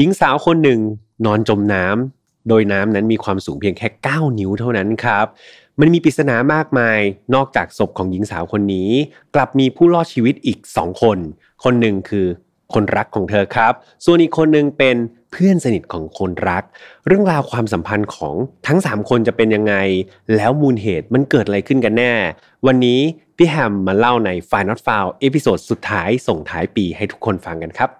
หญิงสาวคนหนึ่งนอนจมน้ำโดยน้ำนั้นมีความสูงเพียงแค่ 9 นิ้วเท่านั้นครับ มันมีปริศนามากมาย นอกจากศพของหญิงสาวคนนี้ กลับมีผู้รอดชีวิตอีก 2 คน คนหนึ่งคือคนรักของเธอครับ ส่วนอีกคนหนึ่งเป็นเพื่อนสนิทของคนรัก เรื่องราวความสัมพันธ์ของทั้ง 3 คนจะเป็นยังไง แล้วมูลเหตุมันเกิดอะไรขึ้นกันแน่ วันนี้พี่แฮมมาเล่าใน Final f i l e เอพิโซดสุดท้ายส่งท้ายปีให้ทุกคนฟังกันครับ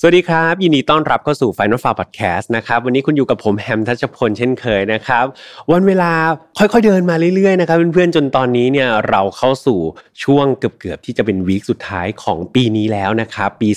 สวัสดีครับ ยินดีต้อนรับเข้าสู่ Final File Podcast นะครับวันนี้คุณอยู่กับผมแฮมทัชพลเช่นเคยนะครับ วันเวลาค่อยๆเดินมาเรื่อยๆนะครับเพื่อนๆจนตอนนี้เนี่ยเราเข้าสู่ช่วงเกือบๆที่จะเป็น week สุดท้ายของปีนี้แล้วนะครับปี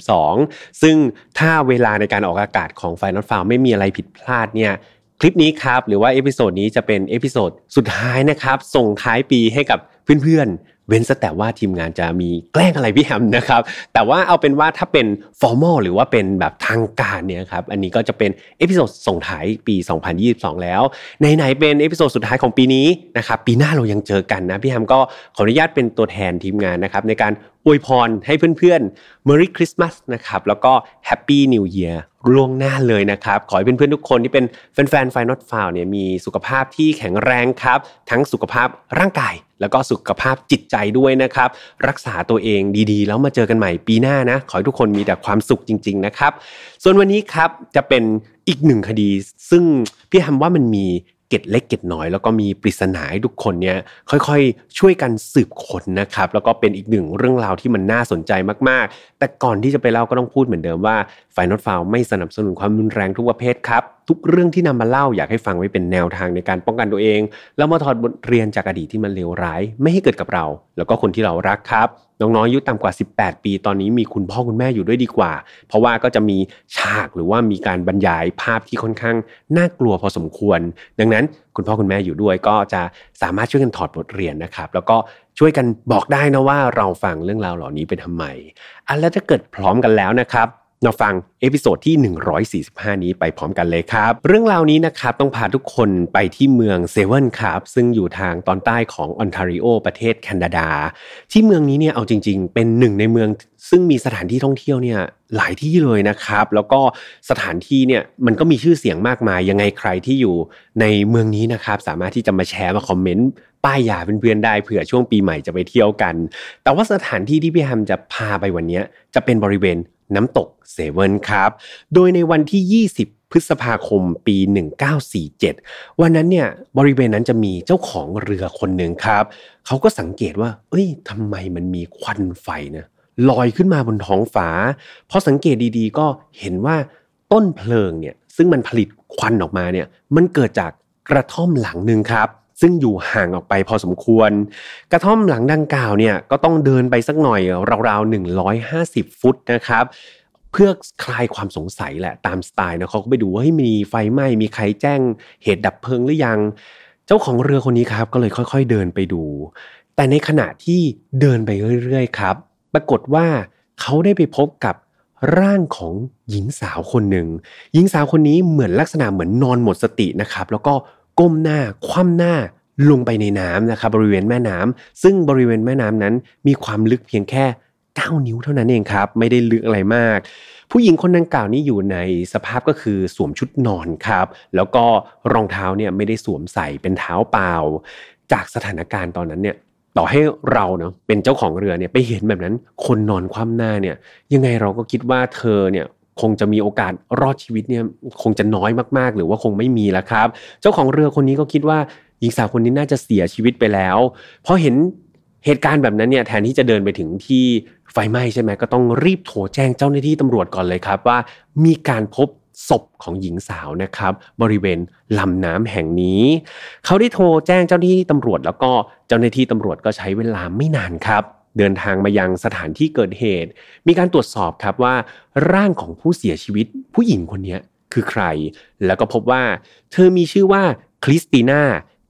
2022 ซึ่งถ้าเวลาในการออกอากาศของ Final f a r ไม่มีอะไรผิดพลาดเนี่ยคลิปนี้ครับหรือว่า episode นี้จะเป็น episode สุดท้ายนะครับส่งท้ายปีให้กับเพื่อนๆ เว้นแต่ว่าทีมงานจะมีแกล้งอะไรพี่แฮมนะครับ แต่ว่าเอาเป็นว่าถ้าเป็น formal หรือว่าเป็นแบบทางการเนี่ยครับ อันนี้ก็จะเป็น episode ส่งท้ายปี 2022 แล้ว ไหนๆเป็น episode สุดท้ายของปีนี้นะครับปีหน้าเรายังเจอกันนะพี่แฮมก็ขออนุญาตเป็นตัวแทนทีมงานนะครับในการอวยพรให้เพื่อนๆ Merry Christmas นะครับ แล้วก็ Happy New Year ล่วงหน้าเลยนะครับ ขอให้เพื่อนๆ ทุกคนที่เป็นแฟนๆ Final f i l e เนี่ยมีสุขภาพที่แข็งแรงครับ ทั้งสุขภาพร่างกาย แล้วก็สุขภาพจิตใจด้วยนะครับ รักษาตัวเองดีๆ แล้วมาเจอกันใหม่ปีหน้านะ ขอให้ทุกคนมีแต่ความสุขจริง ๆ นะครับ ส่วนวันนี้ครับจะเป็นอีกหนึ่งคดี ซึ่งพี่ทำว่ามันมีเก็ดเล็กเก็ดน้อย แล้วก็มีปริศนาให้ทุกคนเนี่ยค่อยๆ ช่วยกันสืบค้นนะครับ แล้วก็เป็นอีกหนึ่งเรื่องราวที่มันน่าสนใจมากๆ แต่ก่อนที่จะไปเล่าก็ต้องพูดเหมือนเดิมว่าไฟนอตฟาวไม่สนับสนุนความรุนแรงทุกประเภทครับ ทุกเรื่องที่นำมาเล่าอยากให้ฟังไว้เป็นแนวทางในการป้องกันตัวเอง แล้วมาถอดบทเรียนจากอดีตที่มันเลวร้าย ไม่ให้เกิดกับเรา แล้วก็คนที่เรารักครับน้องๆอายุต่ำกว่า 18 ปี ตอนนี้มีคุณพ่อคุณแม่อยู่ด้วยดีกว่า เพราะว่าก็จะมีฉากหรือว่ามีการบรรยายภาพที่ค่อนข้างน่ากลัวพอสมควร ดังนั้นคุณพ่อคุณแม่อยู่ด้วยก็จะสามารถช่วยกันถอดบทเรียนนะครับ แล้วก็ช่วยกันบอกได้นะว่าเราฟังเรื่องราวเหล่านี้ไปทำไมอ่ะเนาะแล้วถ้าเกิดพร้อมกันแล้วนะครับ มาฟัง episode ที่ 145 นี้ไปพร้อมกันเลยครับ เรื่องราวนี้นะครับต้องพาทุกคนไปที่เมืองเซเว่นครับซึ่งอยู่ทางตอนใต้ของออนทาริโอประเทศแคนาดา ที่เมืองนี้เนี่ยเอาจริง ๆ เป็นหนึ่งในเมืองซึ่งมีสถานที่ท่องเที่ยวเนี่ยหลายที่เลยนะครับ แล้วก็สถานที่เนี่ยมันก็มีชื่อเสียงมากมาย ยังไงใครที่อยู่ในเมืองนี้นะครับสามารถที่จะมาแชร์มาคอมเมนต์ป้ายยาเพื่อนๆได้เผื่อช่วงปีใหม่จะไปเที่ยวกัน แต่ว่าสถานที่ที่พี่แฮมจะพาไปวันนี้จะเป็นบริเวณ น้ำตกเซเว่นครับ โดยในวันที่ 20 พฤษภาคมปี 1947 วันนั้นเนี่ยบริเวณนั้นจะมีเจ้าของเรือคนหนึ่งครับ เขาก็สังเกตว่า เอ้ยทำไมมันมีควันไฟนะลอยขึ้นมาบนท้องฟ้าพอสังเกตดีๆ ก็เห็นว่าต้นเพลิงเนี่ยซึ่งมันผลิตควันออกมาเนี่ยมันเกิดจากกระท่อมหลังหนึ่งครับ ซึ่งอยู่ห่างออกไปพอสมควร กระท่อมหลังดังกล่าวเนี่ยก็ต้องเดินไปสักหน่อยราวๆ 150 ฟุตนะครับเพื่อคลายความสงสัยแหละตามสไตล์นะเขาก็ไปดูว่ามีไฟไหม้มีใครแจ้งเหตุดับเพลิงหรือยัง เจ้าของเรือคนนี้ครับ ก็เลยค่อย ๆเดินไปดู แต่ในขณะที่เดินไปเรื่อยๆครับ ปรากฏว่าเขาได้ไปพบกับร่างของหญิงสาวคนหนึ่งหญิงสาวคนนี้เหมือนลักษณะเหมือนนอนหมดสตินะครับ แล้วก็ ก้มหน้าคว่ำหน้าลงไปในน้ำนะครับบริเวณแม่น้ำซึ่งบริเวณแม่น้ำนั้น มีความลึกเพียงแค่ 9 นิ้วเท่านั้นเองครับ ไม่ได้ลึกอะไรมาก ผู้หญิงคนดังกล่าวนี้อยู่ในสภาพก็คือสวมชุดนอนครับ แล้วก็รองเท้าเนี่ยไม่ได้สวมใส่เป็นเท้าเปล่า จากสถานการณ์ตอนนั้นเนี่ยต่อให้เราเนาะเป็นเจ้าของเรือเนี่ยไปเห็นแบบนั้นคนนอนคว่ำหน้าเนี่ยยังไงเราก็คิดว่าเธอเนี่ย คงจะมีโอกาสรอดชีวิตเนี่ยคงจะน้อยมากๆ หรือว่าคงไม่มีแล้วครับ เจ้าของเรือคนนี้ก็คิดว่าหญิงสาวคนนี้น่าจะเสียชีวิตไปแล้วเพราะเห็นเหตุการณ์แบบนั้นเนี่ยแทนที่จะเดินไปถึงที่ไฟไหม้ใช่ไหมก็ต้องรีบโทรแจ้งเจ้าหน้าที่ตำรวจก่อนเลยครับว่ามีการพบศพของหญิงสาวนะครับ บริเวณลำน้ำแห่งนี้ เขาได้โทรแจ้งเจ้าหน้าที่ตำรวจแล้วก็เจ้าหน้าที่ตำรวจก็ใช้เวลาไม่นานครับ เดินทางมายังสถานที่เกิดเหตุ มีการตรวจสอบครับว่า ร่างของผู้เสียชีวิต ผู้หญิงคนนี้คือใคร แล้วก็พบว่า เธอมีชื่อว่าคริสติน่า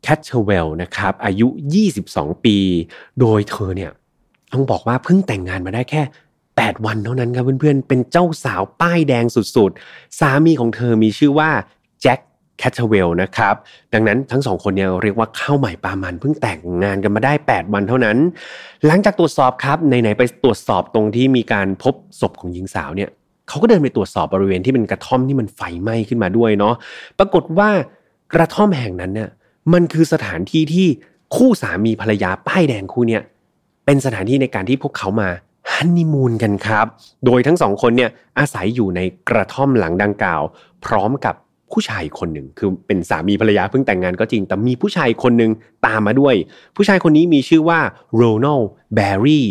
แคทเชเวลนะครับอายุ 22 ปี โดยเธอเนี่ยต้องบอกว่าเพิ่งแต่งงานมาได้แค่ 8 วันเท่านั้นครับเพื่อนๆ เป็นเจ้าสาวป้ายแดงสุดๆ สามีของเธอมีชื่อว่าแจ็ค แคทเวลนะครับ ดังนั้นทั้งสองคนเนี่ยเรียกว่าข้าวใหม่ปลามันเพิ่งแต่งงานกันมาได้ 8 วันเท่านั้น หลังจากตรวจสอบครับไหนๆไปตรวจสอบตรงที่มีการพบศพของหญิงสาวเนี่ยเขาก็เดินไปตรวจสอบบริเวณที่เป็นกระท่อมที่มันไฟไหม้ขึ้นมาด้วยเนาะปรากฏว่ากระท่อมแห่งนั้นเนี่ยมันคือสถานที่ที่คู่สามีภรรยาป้ายแดงคู่เนี่ยเป็นสถานที่ในการที่พวกเขามาฮันนีมูนกันครับ โดยทั้งสองคนเนี่ยอาศัยอยู่ในกระท่อมหลังดังกล่าว พร้อมกับ ผู้ชายคนหนึ่งคือเป็นสามีภรรยาเพิ่งแต่งงานก็จริง แต่มีผู้ชายคนหนึ่งตามมาด้วย ผู้ชายคนนี้มีชื่อว่าโรนัลแบร์รี่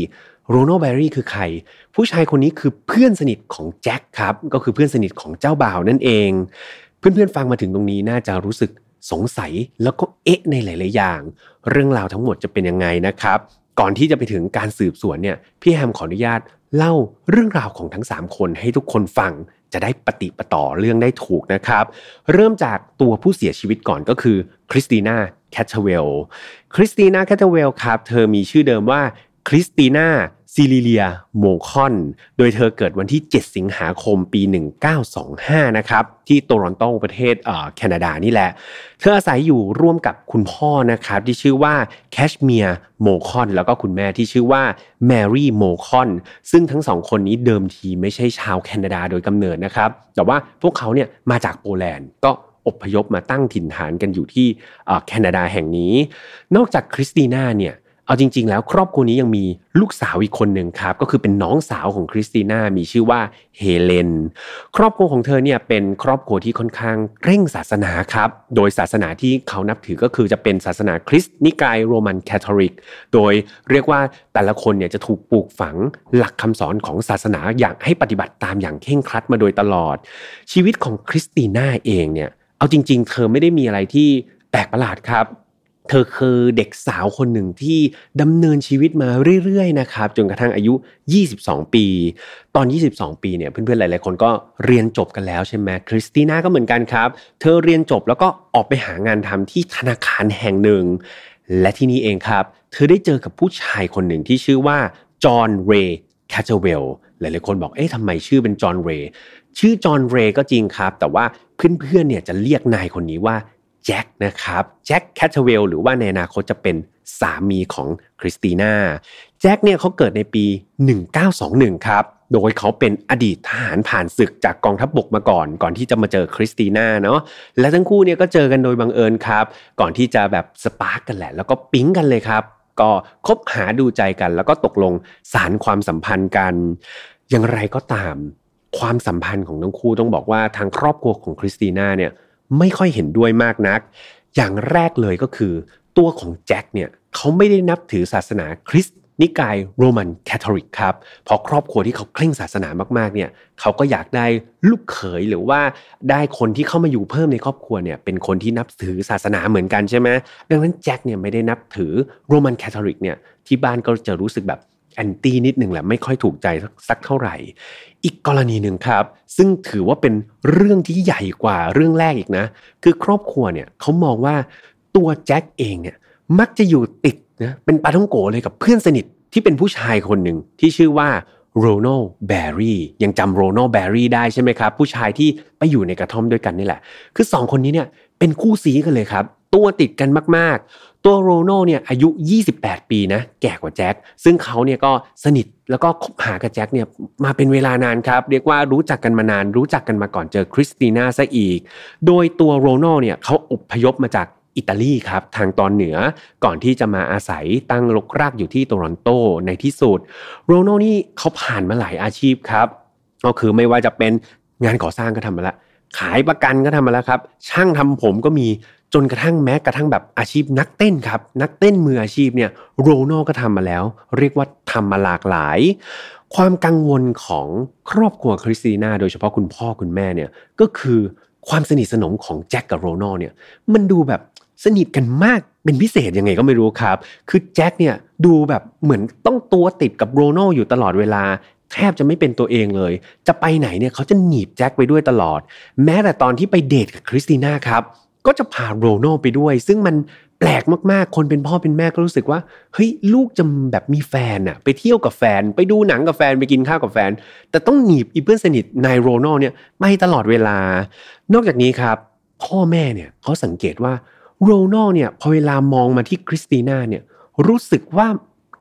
โรนัลแบร์รี่คือใคร ผู้ชายคนนี้คือเพื่อนสนิทของแจ็คครับก็คือเพื่อนสนิทของเจ้าบ่าวนั่นเอง เพื่อนๆฟังมาถึงตรงนี้น่าจะรู้สึกสงสัยแล้วก็เอ๊ะในหลาย ๆ อย่าง เรื่องราวทั้งหมดจะเป็นยังไงนะครับ ก่อนที่จะไปถึงการสืบสวนเนี่ยพี่แฮมขออนุญาตเล่าเรื่องราวของทั้ง 3 คนให้ทุกคนฟัง จะได้ปฏิปต่อเรื่องได้ถูกนะครับ เริ่มจากตัวผู้เสียชีวิตก่อนก็คือคริสติน่าแคทเวล คริสติน่าแคทเวลครับ เธอมีชื่อเดิมว่าคริสติน่า ซิลิเลียโมคอน โดยเธอเกิดวันที่ 7 สิงหาคมปี 1925 นะครับ ที่โตรอนโตประเทศแคนาดานี่แหละ เธออาศัยอยู่ร่วมกับคุณพ่อนะครับ ที่ชื่อว่าแคชเมียร์โมคอน แล้วก็คุณแม่ที่ชื่อว่าแมรี่โมคอน ซึ่งทั้งสองคนนี้เดิมทีไม่ใช่ชาวแคนาดาโดยกำเนิดนะครับ แต่ว่าพวกเขาเนี่ยมาจากโปแลนด์ก็อพยพมาตั้งถิ่นฐานกันอยู่ที่แคนาดาแห่งนี้ นอกจากคริสติน่าเนี่ย เอาจริง ๆ แล้วครอบครัวนี้ยังมีลูกสาวอีกคนหนึ่งครับ ก็คือเป็นน้องสาวของคริสติน่ามีชื่อว่าเฮเลน ครอบครัวของเธอเนี่ยเป็นครอบครัวที่ค่อนข้างเคร่งศาสนาครับ โดยศาสนาที่เขานับถือก็คือจะเป็นศาสนาคริสต์นิกายโรมันแคทอลิก โดยเรียกว่าแต่ละคนเนี่ยจะถูกปลูกฝังหลักคำสอนของศาสนาอย่างให้ปฏิบัติตามอย่างเคร่งครัดมาโดยตลอด ชีวิตของคริสติน่าเองเนี่ยเอาจริง ๆ เธอไม่ได้มีอะไรที่แปลกประหลาดครับ เธอคือเด็กสาวคนหนึ่งที่ดำเนินชีวิตมาเรื่อยๆนะครับจนกระทั่งอายุ 22 ปี ตอน 22 ปีเนี่ยเพื่อนๆหลายๆคนก็เรียนจบกันแล้วใช่ไหมคริสติน่าก็เหมือนกันครับ เธอเรียนจบแล้วก็ออกไปหางานทำที่ธนาคารแห่งหนึ่ง และที่นี่เองครับ เธอได้เจอกับผู้ชายคนหนึ่งที่ชื่อว่าจอห์นเรย์แคทเชเวลหลายๆคนบอกเอ๊ะทำไมชื่อเป็นจอห์นเรย์ชื่อจอห์นเรย์ก็จริงครับ แต่ว่าเพื่อนๆเนี่ยจะเรียกนายคนนี้ว่า แจ็คนะครับแจ็คแคทเทเวลหรือว่าในอนาคตจะเป็นสามีของคริสติน่าแจ็คเนี่ยเขาเกิดในปี 1921 ครับ โดยเขาเป็นอดีตทหารผ่านศึกจากกองทัพบกมาก่อน ก่อนที่จะมาเจอคริสติน่าเนาะและทั้งคู่เนี่ยก็เจอกันโดยบังเอิญครับ ก่อนที่จะแบบ spark กันแหละ แล้วก็ปิ๊งกันเลยครับ ก็คบหาดูใจกัน แล้วก็ตกลงสานความสัมพันธ์กัน อย่างไรก็ตาม ความสัมพันธ์ของทั้งคู่ต้องบอกว่าทางครอบครัวของคริสติน่าเนี่ย ไม่ค่อยเห็นด้วยมากนัก อย่างแรกเลยก็คือ ตัวของแจ็คเนี่ยเขาไม่ได้นับถือศาสนาคริสต์นิกายโรมันแคทอลิกครับเพราะครอบครัวที่เขาเคร่งศาสนามากๆเนี่ยเขาก็อยากได้ลูกเขยหรือว่าได้คนที่เข้ามาอยู่เพิ่มในครอบครัวเนี่ยเป็นคนที่นับถือศาสนาเหมือนกันใช่ไหมดังนั้นแจ็คเนี่ยไม่ได้นับถือโรมันแคทอลิกเนี่ยที่บ้านก็จะรู้สึกแบบ แอนตี้นิดหนึ่งแหละไม่ค่อยถูกใจสักเท่าไหร่ อีกกรณีหนึ่งครับ ซึ่งถือว่าเป็นเรื่องที่ใหญ่กว่าเรื่องแรกอีกนะ คือครอบครัวเนี่ยเขามองว่าตัวแจ็คเองเนี่ยมักจะอยู่ติดนะเป็นปาท่องโก๋เลยกับเพื่อนสนิทที่เป็นผู้ชายคนหนึ่งที่ชื่อว่าโรนัลแบร์รี่ยังจำโรนัลแบร์รี่ได้ใช่ไหมครับ ผู้ชายที่ไปอยู่ในกระท่อมด้วยกันนี่แหละ คือสองคนนี้เนี่ยเป็นคู่ซี้กันเลยครับ ตัวติดกันมาก ตัวโรนัลเนี่ยอายุ 28 ปีนะแก่กว่าแจ็คซึ่งเขาเนี่ยก็สนิทแล้วก็คบหากับแจ็คเนี่ยมาเป็นเวลานานครับ เรียกว่ารู้จักกันมานาน รู้จักกันมาก่อนเจอคริสติน่าซะอีก โดยตัวโรนัลเนี่ยเขาอพยพมาจากอิตาลีครับทางตอนเหนือก่อนที่จะมาอาศัยตั้งรกรากอยู่ที่โตรอนโตในที่สุดโรนัลนี่เขาผ่านมาหลายอาชีพครับ ก็คือไม่ว่าจะเป็นงานก่อสร้างก็ทำมาแล้วขายประกันก็ทำมาแล้วครับ ช่างทำผมก็มี จนกระทั่งแม้กระทั่งแบบอาชีพนักเต้นครับ นักเต้นมืออาชีพเนี่ยโรนัลก็ทำมาแล้ว เรียกว่าทำมาหลากหลาย ความกังวลของครอบครัวคริสติน่าโดยเฉพาะคุณพ่อคุณแม่เนี่ยก็คือความสนิทสนมของแจ็คกับโรนัลเนี่ยมันดูแบบสนิทกันมากเป็นพิเศษยังไงก็ไม่รู้ครับ คือแจ็คเนี่ยดูแบบเหมือนต้องตัวติดกับโรนัลอยู่ตลอดเวลาแทบจะไม่เป็นตัวเองเลย จะไปไหนเนี่ยเขาจะหนีบแจ็คไปด้วยตลอด แม้แต่ตอนที่ไปเดทกับคริสติน่าครับ ก็จะพาโรนัลไปด้วย ซึ่งมันแปลกมากๆ คนเป็นพ่อเป็นแม่ก็รู้สึกว่าเฮ้ยลูกจะแบบมีแฟนอะไปเที่ยวกับแฟน ไปดูหนังกับแฟนไปกินข้าวกับแฟน แต่ต้องหนีบอีเพื่อนสนิทนายโรนัลเนี่ยไปตลอดเวลา นอกจากนี้ครับ พ่อแม่เนี่ยเขาสังเกตว่าโรนัลเนี่ยพอเวลามองมาที่คริสติน่าเนี่ยรู้สึกว่า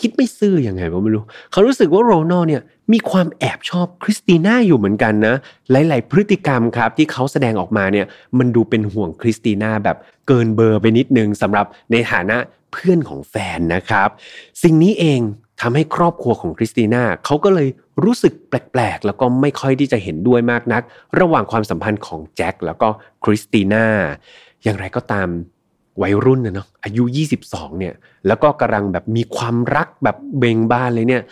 คิดไม่ซื่อยังไงก็ไม่รู้ เขารู้สึกว่าโรนัลเนี่ย มีความแอบชอบคริสติน่าอยู่เหมือนกันนะ หลาย ๆ พฤติกรรมครับที่เขาแสดงออกมาเนี่ยมันดูเป็นห่วงคริสติน่าแบบเกินเบอร์ไปนิดนึงสำหรับในฐานะเพื่อนของแฟนนะครับ สิ่งนี้เองทำให้ครอบครัวของคริสติน่าเขาก็เลยรู้สึกแปลก ๆ แล้วก็ไม่ค่อยที่จะเห็นด้วยมากนัก ระหว่างความสัมพันธ์ของแจ็คแล้วก็คริสติน่าอย่างไรก็ตามวัยรุ่นนะเนาะอายุ 22 เนี่ย แล้วก็กำลังแบบมีความรักแบบเบ่งบานเลยเนี่ย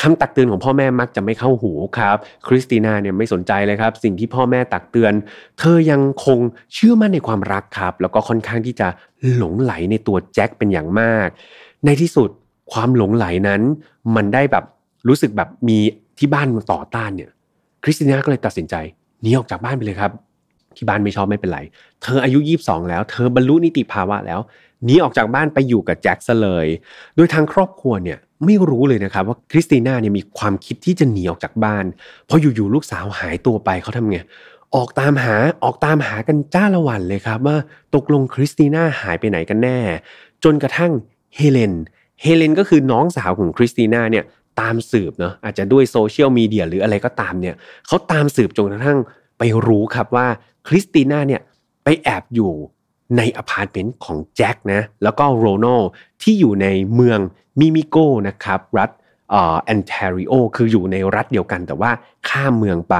คำตักเตือนของพ่อแม่มักจะไม่เข้าหูครับ คริสติน่าเนี่ยไม่สนใจเลยครับ สิ่งที่พ่อแม่ตักเตือน เธอยังคงเชื่อมั่นในความรักครับ แล้วก็ค่อนข้างที่จะหลงไหลในตัวแจ็คเป็นอย่างมาก ในที่สุดความหลงไหลนั้น มันได้แบบรู้สึกแบบมีที่บ้านต่อต้านเนี่ย คริสติน่าก็เลยตัดสินใจหนีออกจากบ้านไปเลยครับ ที่บ้านไม่ชอบไม่เป็นไร เธออายุ 22 แล้ว เธอบรรลุนิติภาวะแล้ว หนีออกจากบ้านไปอยู่กับแจ็คซะเลย โดยทางครอบครัวเนี่ยไม่รู้เลยนะครับว่าคริสติน่าเนี่ยมีความคิดที่จะหนีออกจากบ้านเพราะอยู่ๆลูกสาวหายตัวไปเขาทำไงออกตามหาออกตามหากันจ้าละหวั่นเลยครับว่าตกลงคริสติน่าหายไปไหนกันแน่ จนกระทั่งเฮเลนเฮเลนก็คือน้องสาวของคริสติน่าเนี่ยตามสืบเนาะอาจจะด้วยโซเชียลมีเดียหรืออะไรก็ตามเนี่ยเขาตามสืบจนกระทั่งไปรู้ครับว่าคริสติน่าเนี่ยไปแอบอยู่ ในอพาร์ตเมนต์ของแจ็คนะแล้วก็โรนัลที่อยู่ในเมืองมิมิโกนะครับรัฐออนแทรีโอคืออยู่ในรัฐเดียวกันแต่ว่าข้ามเมืองไป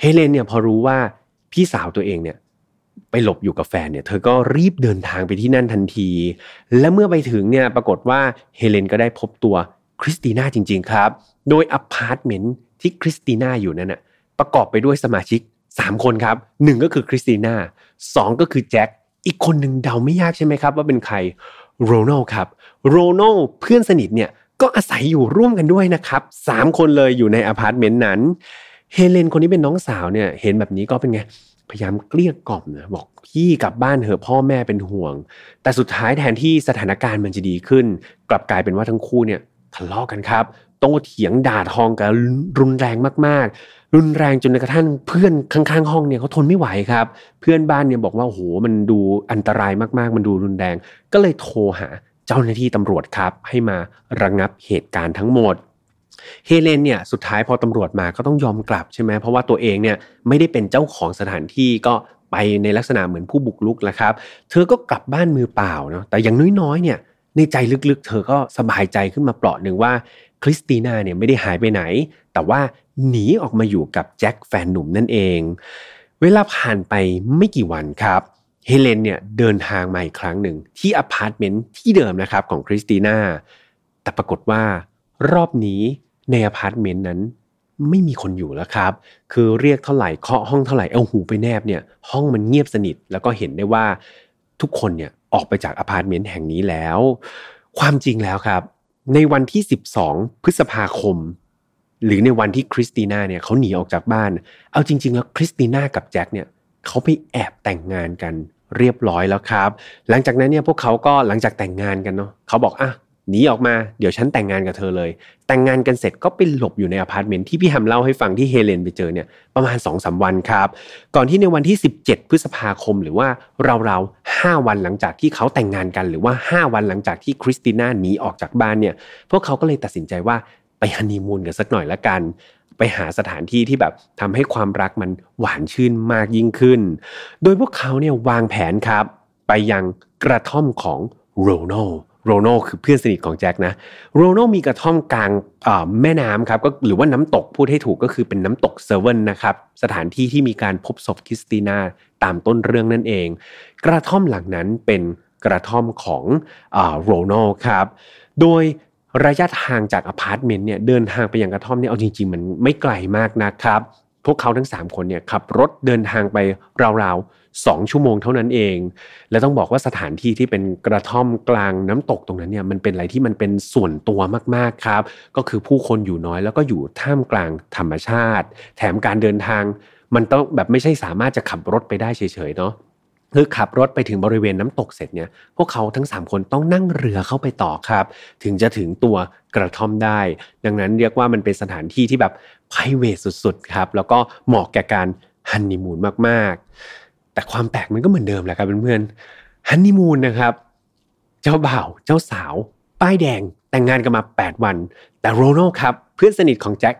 เฮเลนเนี่ยพอรู้ว่าพี่สาวตัวเองเนี่ยไปหลบอยู่กับแฟนเนี่ยเธอก็รีบเดินทางไปที่นั่นทันที และเมื่อไปถึงเนี่ยปรากฏว่าเฮเลนก็ได้พบตัวคริสติน่าจริง ๆ ครับ โดยอพาร์ตเมนต์ที่คริสติน่าอยู่นั่นน่ะประกอบไปด้วยสมาชิก 3 คนครับหนึ่งก็คือคริสติน่าสองก็คือแจ็ค อีกคนหนึ่งเดาไม่ยากใช่ไหมครับ ว่าเป็นใครโรนัลครับโรนัลเพื่อนสนิทเนี่ยก็อาศัยอยู่ร่วมกันด้วยนะครับสามคนเลยอยู่ในอพาร์ตเมนต์นั้นเฮเลนคนนี้เป็นน้องสาวเนี่ยเห็นแบบนี้ก็เป็นไงพยายามเกลี้ยกล่อมนะบอกพี่กลับบ้านเถอะพ่อแม่เป็นห่วง แต่สุดท้ายแทนที่สถานการณ์มันจะดีขึ้น กลับกลายเป็นว่าทั้งคู่เนี่ยทะเลาะกันครับโต้เถียงด่าทองกันรุนแรงมาก รุนแรงจนกระทั่งเพื่อนข้างๆ ห้องเนี่ยเขาทนไม่ไหวครับ เพื่อนบ้านเนี่ยบอกว่าโอ้โหมันดูอันตรายมากๆ มันดูรุนแรง ก็เลยโทรหาเจ้าหน้าที่ตำรวจครับ ให้มาระงงับเหตุการณ์ทั้งหมดเฮเลนเนี่ยสุดท้ายพอตำรวจมาก็ต้องยอมกลับใช่ไหมเพราะว่าตัวเองเนี่ยไม่ได้เป็นเจ้าของสถานที่ก็ไปในลักษณะเหมือนผู้บุกลุกแล้วครับ เธอก็กลับบ้านมือเปล่าเนาะแต่อย่างน้อยๆเนี่ยในใจลึกๆ เธอก็สบายใจขึ้นมาเปราะหนึ่งว่าคริสติน่าเนี่ยไม่ได้หายไปไหน แต่ว่า หนีออกมาอยู่กับแจ็คแฟนหนุ่มนั่นเอง เวลาผ่านไปไม่กี่วันครับ เฮเลนเนี่ยเดินทางมาอีกครั้งหนึ่ง ที่อพาร์ตเมนต์ที่เดิมนะครับของคริสติน่า แต่ปรากฏว่ารอบนี้ในอพาร์ตเมนต์นั้นไม่มีคนอยู่แล้วครับ คือเรียกเท่าไหร่เคาะห้องเท่าไหร่เอาหูไปแนบเนี่ยห้องมันเงียบสนิทแล้วก็เห็นได้ว่าทุกคนเนี่ยออกไปจากอพาร์ตเมนต์แห่งนี้แล้ว ความจริงแล้วครับ ในวันที่ 12 พฤษภาคม หรือในวันที่คริสติน่าเนี่ยเขาหนีออกจากบ้าน เอาจริง ๆ แล้วคริสติน่ากับแจ็คเนี่ยเขาไปแอบแต่งงานกันเรียบร้อยแล้วครับ หลังจากนั้นเนี่ยพวกเขาก็หลังจากแต่งงานกันเนาะเขาบอกอะหนีออกมาเดี๋ยวฉันแต่งงานกับเธอเลย แต่งงานกันเสร็จก็ไปหลบอยู่ในอพาร์ตเมนต์ที่พี่แฮมเล่าให้ฟังที่เฮเลนไปเจอเนี่ยประมาณ2อสวันครับ ก่อนที่ในวันที่ 17 พฤษภาคมหรือว่าราวๆ5วันหลังจากที่เขาแต่งงานกัน หรือว่า 5 วันหลังจากที่คริสติน่าหนีออกจากบ้านเนี่ยพวกเขาก็เลยตัดสินใจว่า ไปฮันนีมูนกันสักหน่อยละกัน ไปหาสถานที่ที่แบบทำให้ความรักมันหวานชื่นมากยิ่งขึ้น โดยพวกเขาเนี่ยวางแผนครับ ไปยังกระท่อมของโรนัลโรนัลคือเพื่อนสนิทของแจ็คนะโรนัลมีกระท่อมกลางแม่น้ำครับก็หรือว่าน้ำตกพูดให้ถูกก็คือเป็นน้ำตกเซเว่นนะครับสถานที่ที่มีการพบศพคริสติน่าตามต้นเรื่องนั่นเอง กระท่อมหลังนั้นเป็นกระท่อมของโรนัลครับ โดย ระยะทางจากอพาร์ตเมนต์เนี่ยเดินทางไปยังกระท่อมเนี่ยเอาจริงๆมันไม่ไกลมากนะครับ พวกเขาทั้ง 3 คนเนี่ยขับรถเดินทางไปราวๆ2ชั่วโมงเท่านั้นเอง และต้องบอกว่าสถานที่ที่เป็นกระท่อมกลางน้ำตกตรงนั้นเนี่ยมันเป็นอะไรที่มันเป็นส่วนตัวมากๆครับ ก็คือผู้คนอยู่น้อยแล้วก็อยู่ท่ามกลางธรรมชาติ แถมการเดินทางมันต้องแบบไม่ใช่สามารถจะขับรถไปได้เฉยๆเนาะ คือขับรถไปถึงบริเวณน้ำตกเสร็จเนี่ยพวกเขาทั้ง 3 คนต้องนั่งเรือเข้าไปต่อครับ ถึงจะถึงตัวกระท่อมได้ ดังนั้นเรียกว่ามันเป็นสถานที่ที่แบบไพรเวทสุดๆครับ แล้วก็เหมาะแก่การฮันนีมูนมากๆ แต่ความแปลกมันก็เหมือนเดิมแหละครับเพื่อนๆฮันนีมูนนะครับ เจ้าบ่าวเจ้าสาว ป้ายแดงแต่งงานกันมา 8 วัน แต่โรนัลครับ เพื่อนสนิทของแจ็ค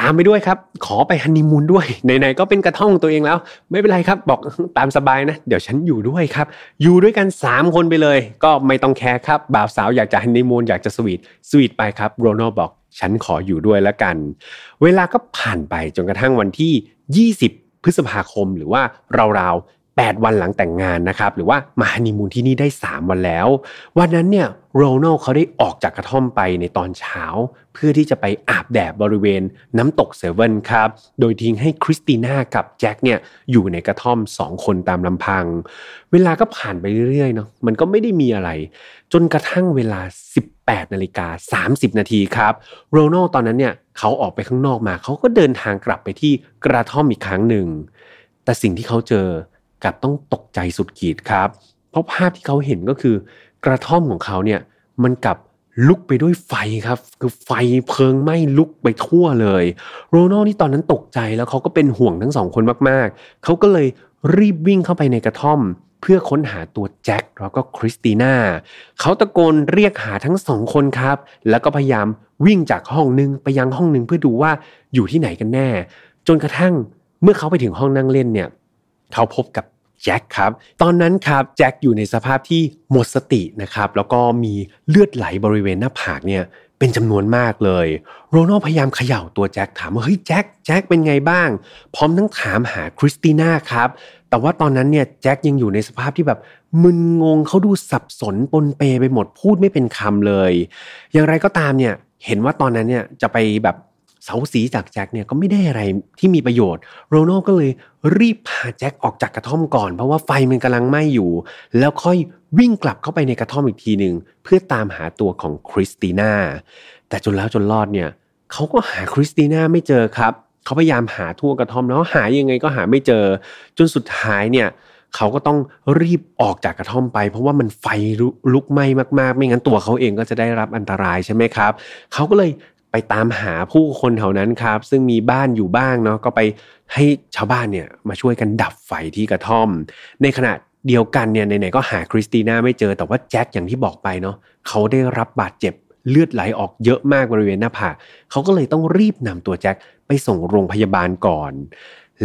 ตามไปด้วยครับ ขอไปฮันนีมูนด้วยไหนๆก็เป็นกระท่องตัวเองแล้ว ไม่เป็นไรครับ บอกตามสบายนะ เดี๋ยวฉันอยู่ด้วยครับ อยู่ด้วยกัน 3 คนไปเลย ก็ไม่ต้องแคร์ครับ บ่าวสาวอยากจะฮันนีมูนอยากจะสวีทสวีทไปครับโรนัลบอก ฉันขออยู่ด้วยแล้วกัน เวลาก็ผ่านไปจนกระทั่งวันที่ 20 พฤษภาคมหรือว่าราว 8 วันหลังแต่งงานนะครับ หรือว่ามาฮันนีมูนที่นี่ได้ 3 วันแล้ว วันนั้นเนี่ยโรนัลเขาได้ออกจากกระท่อมไปในตอนเช้า เพื่อที่จะไปอาบแดดบริเวณน้ำตกเซเว่นครับ โดยทิ้งให้คริสติน่ากับแจ็คเนี่ยอยู่ในกระท่อม 2 คนตามลำพัง เวลาก็ผ่านไปเรื่อยๆเนาะมันก็ไม่ได้มีอะไร จนกระทั่งเวลา 18นาฬิกา30 นาทีครับโรนัลตอนนั้นเนี่ยเขาออกไปข้างนอกมา เขาก็เดินทางกลับไปที่กระท่อมอีกครั้งหนึ่งแต่สิ่งที่เขาเจอ กลับต้องตกใจสุดขีดครับ เพราะภาพที่เขาเห็นก็คือกระท่อมของเขาเนี่ยมันกลับลุกไปด้วยไฟครับ คือไฟเพลิงไหม้ลุกไปทั่วเลย โรนัลนี่ตอนนั้นตกใจแล้วเขาก็เป็นห่วงทั้งสองคนมากๆ เขาก็เลยรีบวิ่งเข้าไปในกระท่อม เพื่อค้นหาตัวแจ็คแล้วก็คริสติน่าเขาตะโกนเรียกหาทั้งสองคนครับ แล้วก็พยายามวิ่งจากห้องนึงไปยังห้องนึงเพื่อดูว่าอยู่ที่ไหนกันแน่ จนกระทั่งเมื่อเขาไปถึงห้องนั่งเล่นเนี่ย เขาพบกับแจ็คครับ ตอนนั้นครับแจ็คอยู่ในสภาพที่หมดสตินะครับ แล้วก็มีเลือดไหลบริเวณหน้าผากเนี่ยเป็นจำนวนมากเลย โรนัลพยายามเขย่าตัวแจ็คถามว่าเฮ้ยแจ็คแจ็คเป็นไงบ้าง พร้อมทั้งถามหาคริสติน่าครับ แต่ว่าตอนนั้นเนี่ยแจ็คยังอยู่ในสภาพที่แบบมึนงงเขาดูสับสนปนเปไปหมดพูดไม่เป็นคำเลย อย่างไรก็ตามเนี่ยเห็นว่าตอนนั้นเนี่ยจะไปแบบ เซ้าซี้จากแจ็คเนี่ยก็ไม่ได้อะไรที่มีประโยชน์ โรนัลก็เลยรีบพาแจ็คออกจากกระท่อมก่อน เพราะว่าไฟมันกำลังไหม้อยู่ แล้วค่อยวิ่งกลับเข้าไปในกระท่อมอีกทีหนึ่งเพื่อตามหาตัวของคริสติน่าแต่จนแล้วจนรอดเนี่ยเขาก็หาคริสติน่าไม่เจอครับเขาพยายามหาทั่วกระท่อมแล้วหายังไงก็หาไม่เจอ จนสุดท้ายเนี่ยเขาก็ต้องรีบออกจากกระท่อมไป เพราะว่ามันไฟลุกไหม้มากๆ ไม่งั้นตัวเขาเองก็จะได้รับอันตรายใช่ไหมครับ เขาก็เลย ไปตามหาผู้คนแถวนั้นครับ ซึ่งมีบ้านอยู่บ้างเนาะก็ไปให้ชาวบ้านเนี่ยมาช่วยกันดับไฟที่กระท่อม ในขณะเดียวกันเนี่ยไหนๆก็หาคริสติน่าไม่เจอแต่ว่าแจ็คอย่างที่บอกไปเนาะเขาได้รับบาดเจ็บเลือดไหลออกเยอะมากบริเวณหน้าผากเขาก็เลยต้องรีบนำตัวแจ็คไปส่งโรงพยาบาลก่อน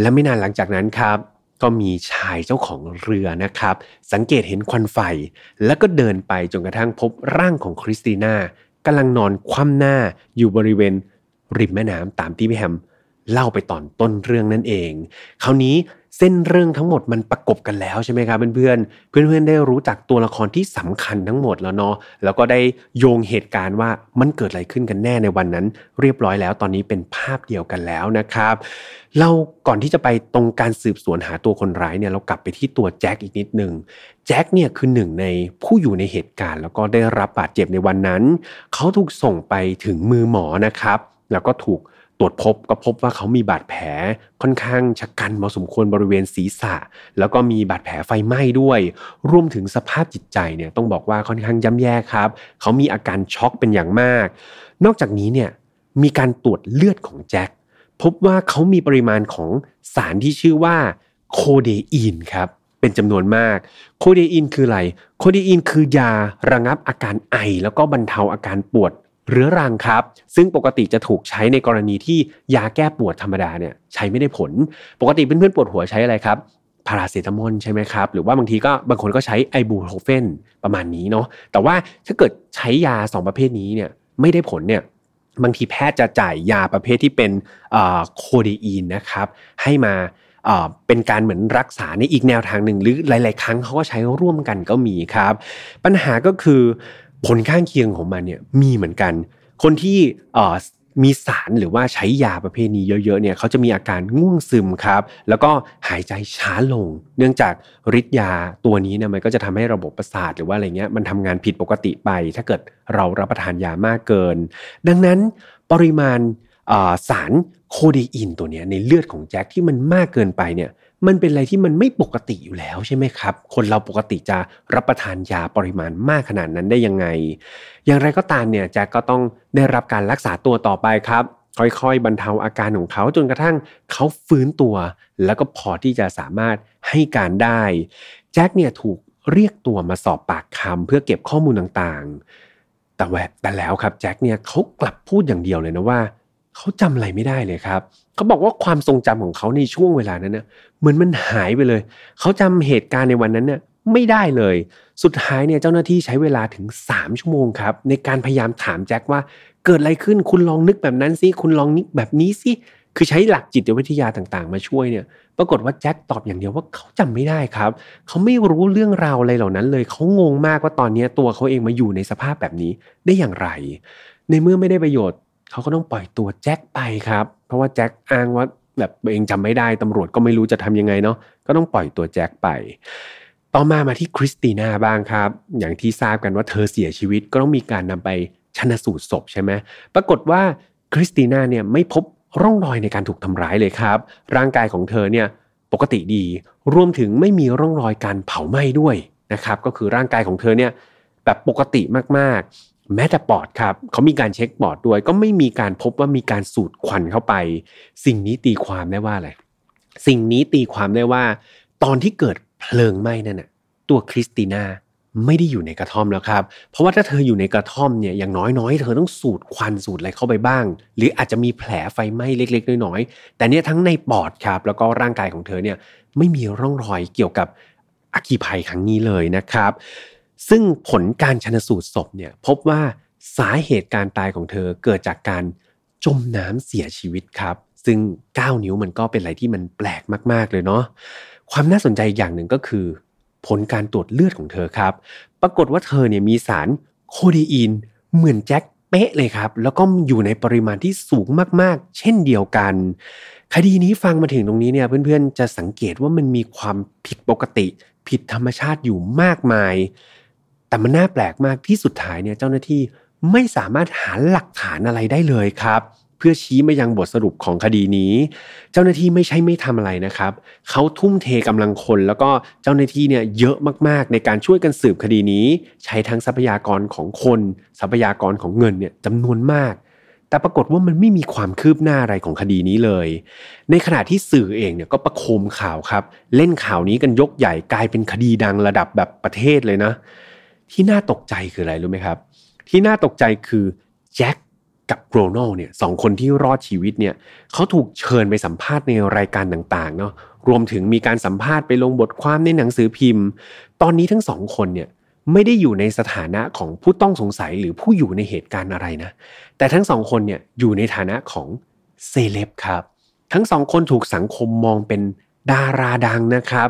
และไม่นานหลังจากนั้นครับ ก็มีชายเจ้าของเรือนะครับ สังเกตเห็นควันไฟ แล้วก็เดินไปจนกระทั่งพบร่างของคริสติน่า กำลังนอนคว่ำหน้าอยู่บริเวณริมแม่น้ำตามที่พี่แฮมเล่าไปตอนต้นเรื่องนั่นเอง คราวนี้ เส้นเรื่องทั้งหมดมันประกบกันแล้วใช่ไหมครับเพื่อนๆเพื่อนๆได้รู้จักตัวละครที่สำคัญทั้งหมดแล้วเนาะแล้วก็ได้โยงเหตุการณ์ว่ามันเกิดอะไรขึ้นกันแน่ในวันนั้น เรียบร้อยแล้วตอนนี้เป็นภาพเดียวกันแล้วนะครับเราก่อนที่จะไปตรงการสืบสวนหาตัวคนร้ายเนี่ยเรากลับไปที่ตัวแจ็คอีกนิดหนึ่งแจ็คเนี่ยคือหนึ่งในผู้อยู่ในเหตุการณ์ แล้วก็ได้รับบาดเจ็บในวันนั้น เขาถูกส่งไปถึงมือหมอนะครับ แล้วก็ถูก รวจพบก็พบว่าเขามีบาดแผลค่อนข้างชะกันพอสมควรบริเวณศีรษะ แล้วก็มีบาดแผลไฟไหม้ด้วย รวมถึงสภาพจิตใจเนี่ยต้องบอกว่าค่อนข้างย่ำแย่ครับ เขามีอาการช็อกเป็นอย่างมาก นอกจากนี้เนี่ยมีการตรวจเลือดของแจ็คพบว่าเขามีปริมาณของสารที่ชื่อว่าโคเดอีนครับเป็นจำนวนมาก โคเดอีนคืออะไร โคเดอีนคือยาระงับอาการไอ แล้วก็บรรเทาอาการปวด เรื้อรังครับ ซึ่งปกติจะถูกใช้ในกรณีที่ยาแก้ปวดธรรมดาเนี่ยใช้ไม่ได้ผล ปกติเพื่อนๆปวดหัวใช้อะไรครับพาราเซตามอลใช่ไหมครับ หรือว่าบางทีก็บางคนก็ใช้ไอบูโทเฟนประมาณนี้เนาะแต่ว่าถ้าเกิดใช้ยา 2 ประเภทนี้เนี่ยไม่ได้ผลเนี่ยบางทีแพทย์จะจ่ายยาประเภทที่เป็นโคเดอีนนะครับให้มาเป็นการเหมือนรักษาในอีกแนวทางหนึ่งหรือหลาย ๆ ครั้งเขาก็ใช้ร่วมกันก็มีครับ ปัญหาก็คือ ผลข้างเคียงของมันเนี่ยมีเหมือนกัน คนที่มีสารหรือว่าใช้ยาประเภทนี้เยอะๆเนี่ยเขาจะมีอาการง่วงซึมครับ แล้วก็หายใจช้าลง เนื่องจากฤทธิ์ยาตัวนี้เนี่ยมันก็จะทำให้ระบบประสาทหรือว่าอะไรเงี้ยมันทำงานผิดปกติไป ถ้าเกิดเรารับประทานยามากเกิน ดังนั้นปริมาณสารโคเดอีนตัวนี้ในเลือดของแจ็คที่มันมากเกินไปเนี่ย มันเป็นอะไรที่มันไม่ปกติอยู่แล้วใช่ไหมครับ คนเราปกติจะรับประทานยาปริมาณมากขนาดนั้นได้ยังไง อย่างไรก็ตามเนี่ยแจ็คก็ต้องได้รับการรักษาตัวต่อไปครับ ค่อยๆ บรรเทาอาการของเขาจนกระทั่งเขาฟื้นตัว แล้วก็พอที่จะสามารถให้การได้แจ็คเนี่ยถูกเรียกตัวมาสอบปากคำเพื่อเก็บข้อมูลต่างๆ แต่แวแต่แล้วครับแจ็คเนี่ยเขากลับพูดอย่างเดียวเลยนะว่าเขาจำอะไรไม่ได้เลยครับ เขาบอกว่าความทรงจำของเขาในช่วงเวลานั้นเนี่ยเหมือนมันหายไปเลย เขาจำเหตุการณ์ในวันนั้นเนี่ยไม่ได้เลย สุดท้ายเนี่ยเจ้าหน้าที่ใช้เวลาถึง 3 ชั่วโมงครับ ในการพยายามถามแจ็คว่าเกิดอะไรขึ้นคุณลองนึกแบบนั้นสิคุณลองนึกแบบนี้สิคือใช้หลักจิตวิทยาต่างๆ มาช่วยเนี่ย ปรากฏว่าแจ็คตอบอย่างเดียวว่าเขาจำไม่ได้ครับ เขาไม่รู้เรื่องราวอะไรเหล่านั้นเลย เขางงมากว่าตอนนี้ตัวเขาเองมาอยู่ในสภาพแบบนี้ได้อย่างไร ในเมื่อไม่ได้ประโยชน์ เขาก็ต้องปล่อยตัวแจ็คไปครับ ราะว่าแจ็คอ้างว่าแบบเองจำไม่ได้ตำรวจก็ไม่รู้จะทำยังไงเนาะก็ต้องปล่อยตัวแจ็คไป ต่อมามาที่คริสติน่าบ้างครับ อย่างที่ทราบกันว่าเธอเสียชีวิตก็ต้องมีการนำไปชนะสูตรศพใช่ไหมปรากฏว่าคริสติน่าเนี่ยไม่พบร่องรอยในการถูกทำร้ายเลยครับ ร่างกายของเธอเนี่ยปกติดี รวมถึงไม่มีร่องรอยการเผาไหม้ด้วยนะครับ ก็คือร่างกายของเธอเนี่ยแบบปกติมาก แม้แต่ปอดครับเขามีการเช็คปอดด้วย ก็ไม่มีการพบว่ามีการสูดควันเข้าไป สิ่งนี้ตีความได้ว่าอะไรสิ่งนี้ตีความได้ว่า ตอนที่เกิดเพลิงไหม้นั่นน่ะตัวคริสติน่าไม่ได้อยู่ในกระท่อมแล้วครับ เพราะว่าถ้าเธออยู่ในกระท่อมเนี่ยอย่างน้อยๆ เธอต้องสูดควันสูดอะไรเข้าไปบ้าง หรืออาจจะมีแผลไฟไหม้เล็ก ๆ น้อยๆ แต่เนี่ยทั้งในปอดครับ แล้วก็ร่างกายของเธอเนี่ยไม่มีร่องรอยเกี่ยวกับอัคคีภัยครั้งนี้เลยนะครับ ซึ่งผลการชนสูตรศพเนี่ยพบว่าสาเหตุการตายของเธอเกิดจากการจมน้ำเสียชีวิตครับ ซึ่ง 9 นิ้วมันก็เป็นอะไรที่มันแปลกมาก ๆ เลยเนาะความน่าสนใจอย่างหนึ่งก็คือ ผลการตรวจเลือดของเธอครับ ปรากฏว่าเธอเนี่ยมีสารโคเดอีนเหมือนแจ็คเป๊ะเลยครับ แล้วก็อยู่ในปริมาณที่สูงมากๆ เช่นเดียวกัน คดีนี้ฟังมาถึงตรงนี้เนี่ยเพื่อนๆจะสังเกตว่ามันมีความผิดปกติ ผิดธรรมชาติอยู่มากมาย แต่มันน่าแปลกมากที่สุดท้ายเนี่ยเจ้าหน้าที่ไม่สามารถหาหลักฐานอะไรได้เลยครับ เพื่อชี้มายังบทสรุปของคดีนี้ เจ้าหน้าที่ไม่ใช่ไม่ทำอะไรนะครับเขาทุ่มเทกำลังคน แล้วก็เจ้าหน้าที่เนี่ยเยอะมากๆ ในการช่วยกันสืบคดีนี้ ใช้ทั้งทรัพยากรของคน ทรัพยากรของเงินเนี่ยจำนวนมากแต่ปรากฏว่ามันไม่มีความคืบหน้าอะไรของคดีนี้เลย ในขณะที่สื่อเองเนี่ยก็ประโคมข่าวครับ เล่นข่าวนี้กันยกใหญ่กลายเป็นคดีดังระดับแบบประเทศเลยนะ ที่น่าตกใจคืออะไรรู้ไหมครับ ที่น่าตกใจคือแจ็คกับโกรนัลเนี่ยสองคนที่รอดชีวิตเนี่ยเขาถูกเชิญไปสัมภาษณ์ในรายการต่างๆเนาะรวมถึงมีการสัมภาษณ์ไปลงบทความในหนังสือพิมพ์ ตอนนี้ทั้งสองคนเนี่ยไม่ได้อยู่ในสถานะของผู้ต้องสงสัยหรือผู้อยู่ในเหตุการณ์อะไรนะ แต่ทั้งสองคนเนี่ยอยู่ในฐานะของเซเลบครับ ทั้งสองคนถูกสังคมมองเป็นดาราดังนะครับ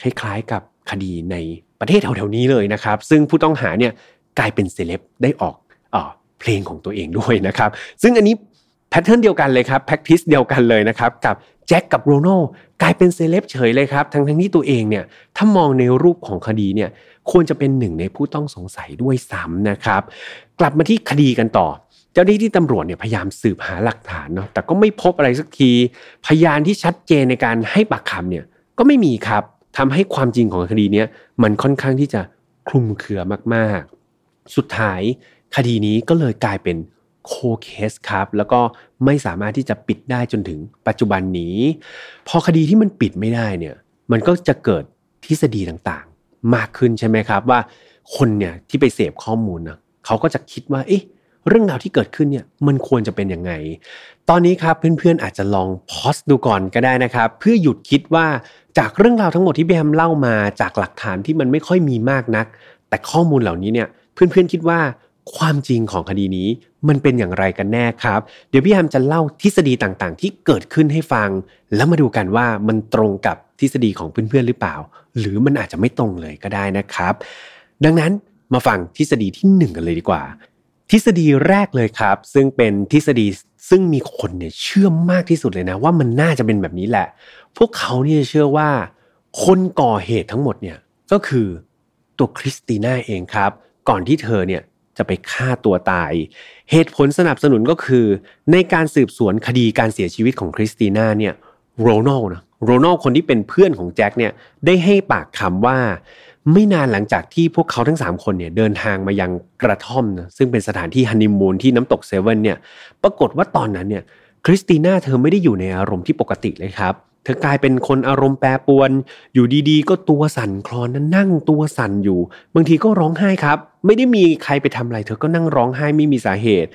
คล้ายๆกับคดีใน ประเทศแถวๆนี้เลยนะครับ ซึ่งผู้ต้องหาเนี่ยกลายเป็นเซเลบได้ออกเพลงของตัวเองด้วยนะครับ ซึ่งอันนี้ pattern เดียวกันเลยครับ practice เดียวกันเลยนะครับ กับแจ็คกับโรนัลกลายเป็นเซเลบเฉยเลยครับ ทั้งทั้งที่ตัวเองเนี่ยถ้ามองในรูปของคดีเนี่ยควรจะเป็นหนึ่งในผู้ต้องสงสัยด้วยซ้ำนะครับ กลับมาที่คดีกันต่อ เจ้าหน้าที่ตำรวจเนี่ยพยายามสืบหาหลักฐานเนาะแต่ก็ไม่พบอะไรสักที พยานที่ชัดเจนในการให้ปากคำเนี่ยก็ไม่มีครับ ทำให้ความจริงของคดีนี้มันค่อนข้างที่จะคลุมเครือมากๆ สุดท้ายคดีนี้ก็เลยกลายเป็นโคเคสครับ แล้วก็ไม่สามารถที่จะปิดได้จนถึงปัจจุบันนี้ พอคดีที่มันปิดไม่ได้เนี่ย มันก็จะเกิดทฤษฎีต่างๆ มากขึ้นใช่ไหมครับว่าคนเนี่ยที่ไปเสพข้อมูลนะเขาก็จะคิดว่าเอ๊ะ เรื่องราวที่เกิดขึ้นเนี่ยมันควรจะเป็นยังไง ตอนนี้ครับเพื่อนๆอาจจะลองพอสดูก่อนก็ได้นะครับ เพื่อหยุดคิดว่าจากเรื่องราวทั้งหมดที่พี่แฮมเล่ามาจากหลักฐานที่มันไม่ค่อยมีมากนัก แต่ข้อมูลเหล่านี้เนี่ยเพื่อนๆคิดว่าความจริงของคดีนี้มันเป็นอย่างไรกันแน่ครับ เดี๋ยวพี่แฮมจะเล่าทฤษฎีต่างๆ ที่เกิดขึ้นให้ฟัง แล้วมาดูกันว่ามันตรงกับทฤษฎีของเพื่อนๆหรือเปล่า หรือมันอาจจะไม่ตรงเลยก็ได้นะครับ ดังนั้นมาฟังทฤษฎีที่ 1 กันเลยดีกว่า ทฤษฎีแรกเลยครับ ซึ่งเป็นทฤษฎีซึ่งมีคนเนี่ยเชื่อมากที่สุดเลยนะ ว่ามันน่าจะเป็นแบบนี้แหละ พวกเขาเนี่ยเชื่อว่า คนก่อเหตุทั้งหมดเนี่ยก็คือตัวคริสติน่าเองครับ ก่อนที่เธอเนี่ยจะไปฆ่าตัวตาย เหตุผลสนับสนุนก็คือ ในการสืบสวนคดีการเสียชีวิตของคริสติน่าเนี่ยโรนัลนะโรนัลคนที่เป็นเพื่อนของแจ็คเนี่ยได้ให้ปากคำว่า ไม่นานหลังจากที่พวกเขาทั้ง 3 คนเนี่ยเดินทางมายังกระท่อมนะซึ่งเป็นสถานที่ฮันนีมูนที่น้ำตกเซเว่นเนี่ย ปรากฏว่าตอนนั้นเนี่ยคริสติน่าเธอไม่ได้อยู่ในอารมณ์ที่ปกติเลยครับ เธอกลายเป็นคนอารมณ์แปรปรวน อยู่ดีๆ ก็ตัวสั่นคลอนนั้นนั่งตัวสั่นอยู่ บางทีก็ร้องไห้ครับ ไม่ได้มีใครไปทำอะไร เธอก็นั่งร้องไห้ไม่มีสาเหตุ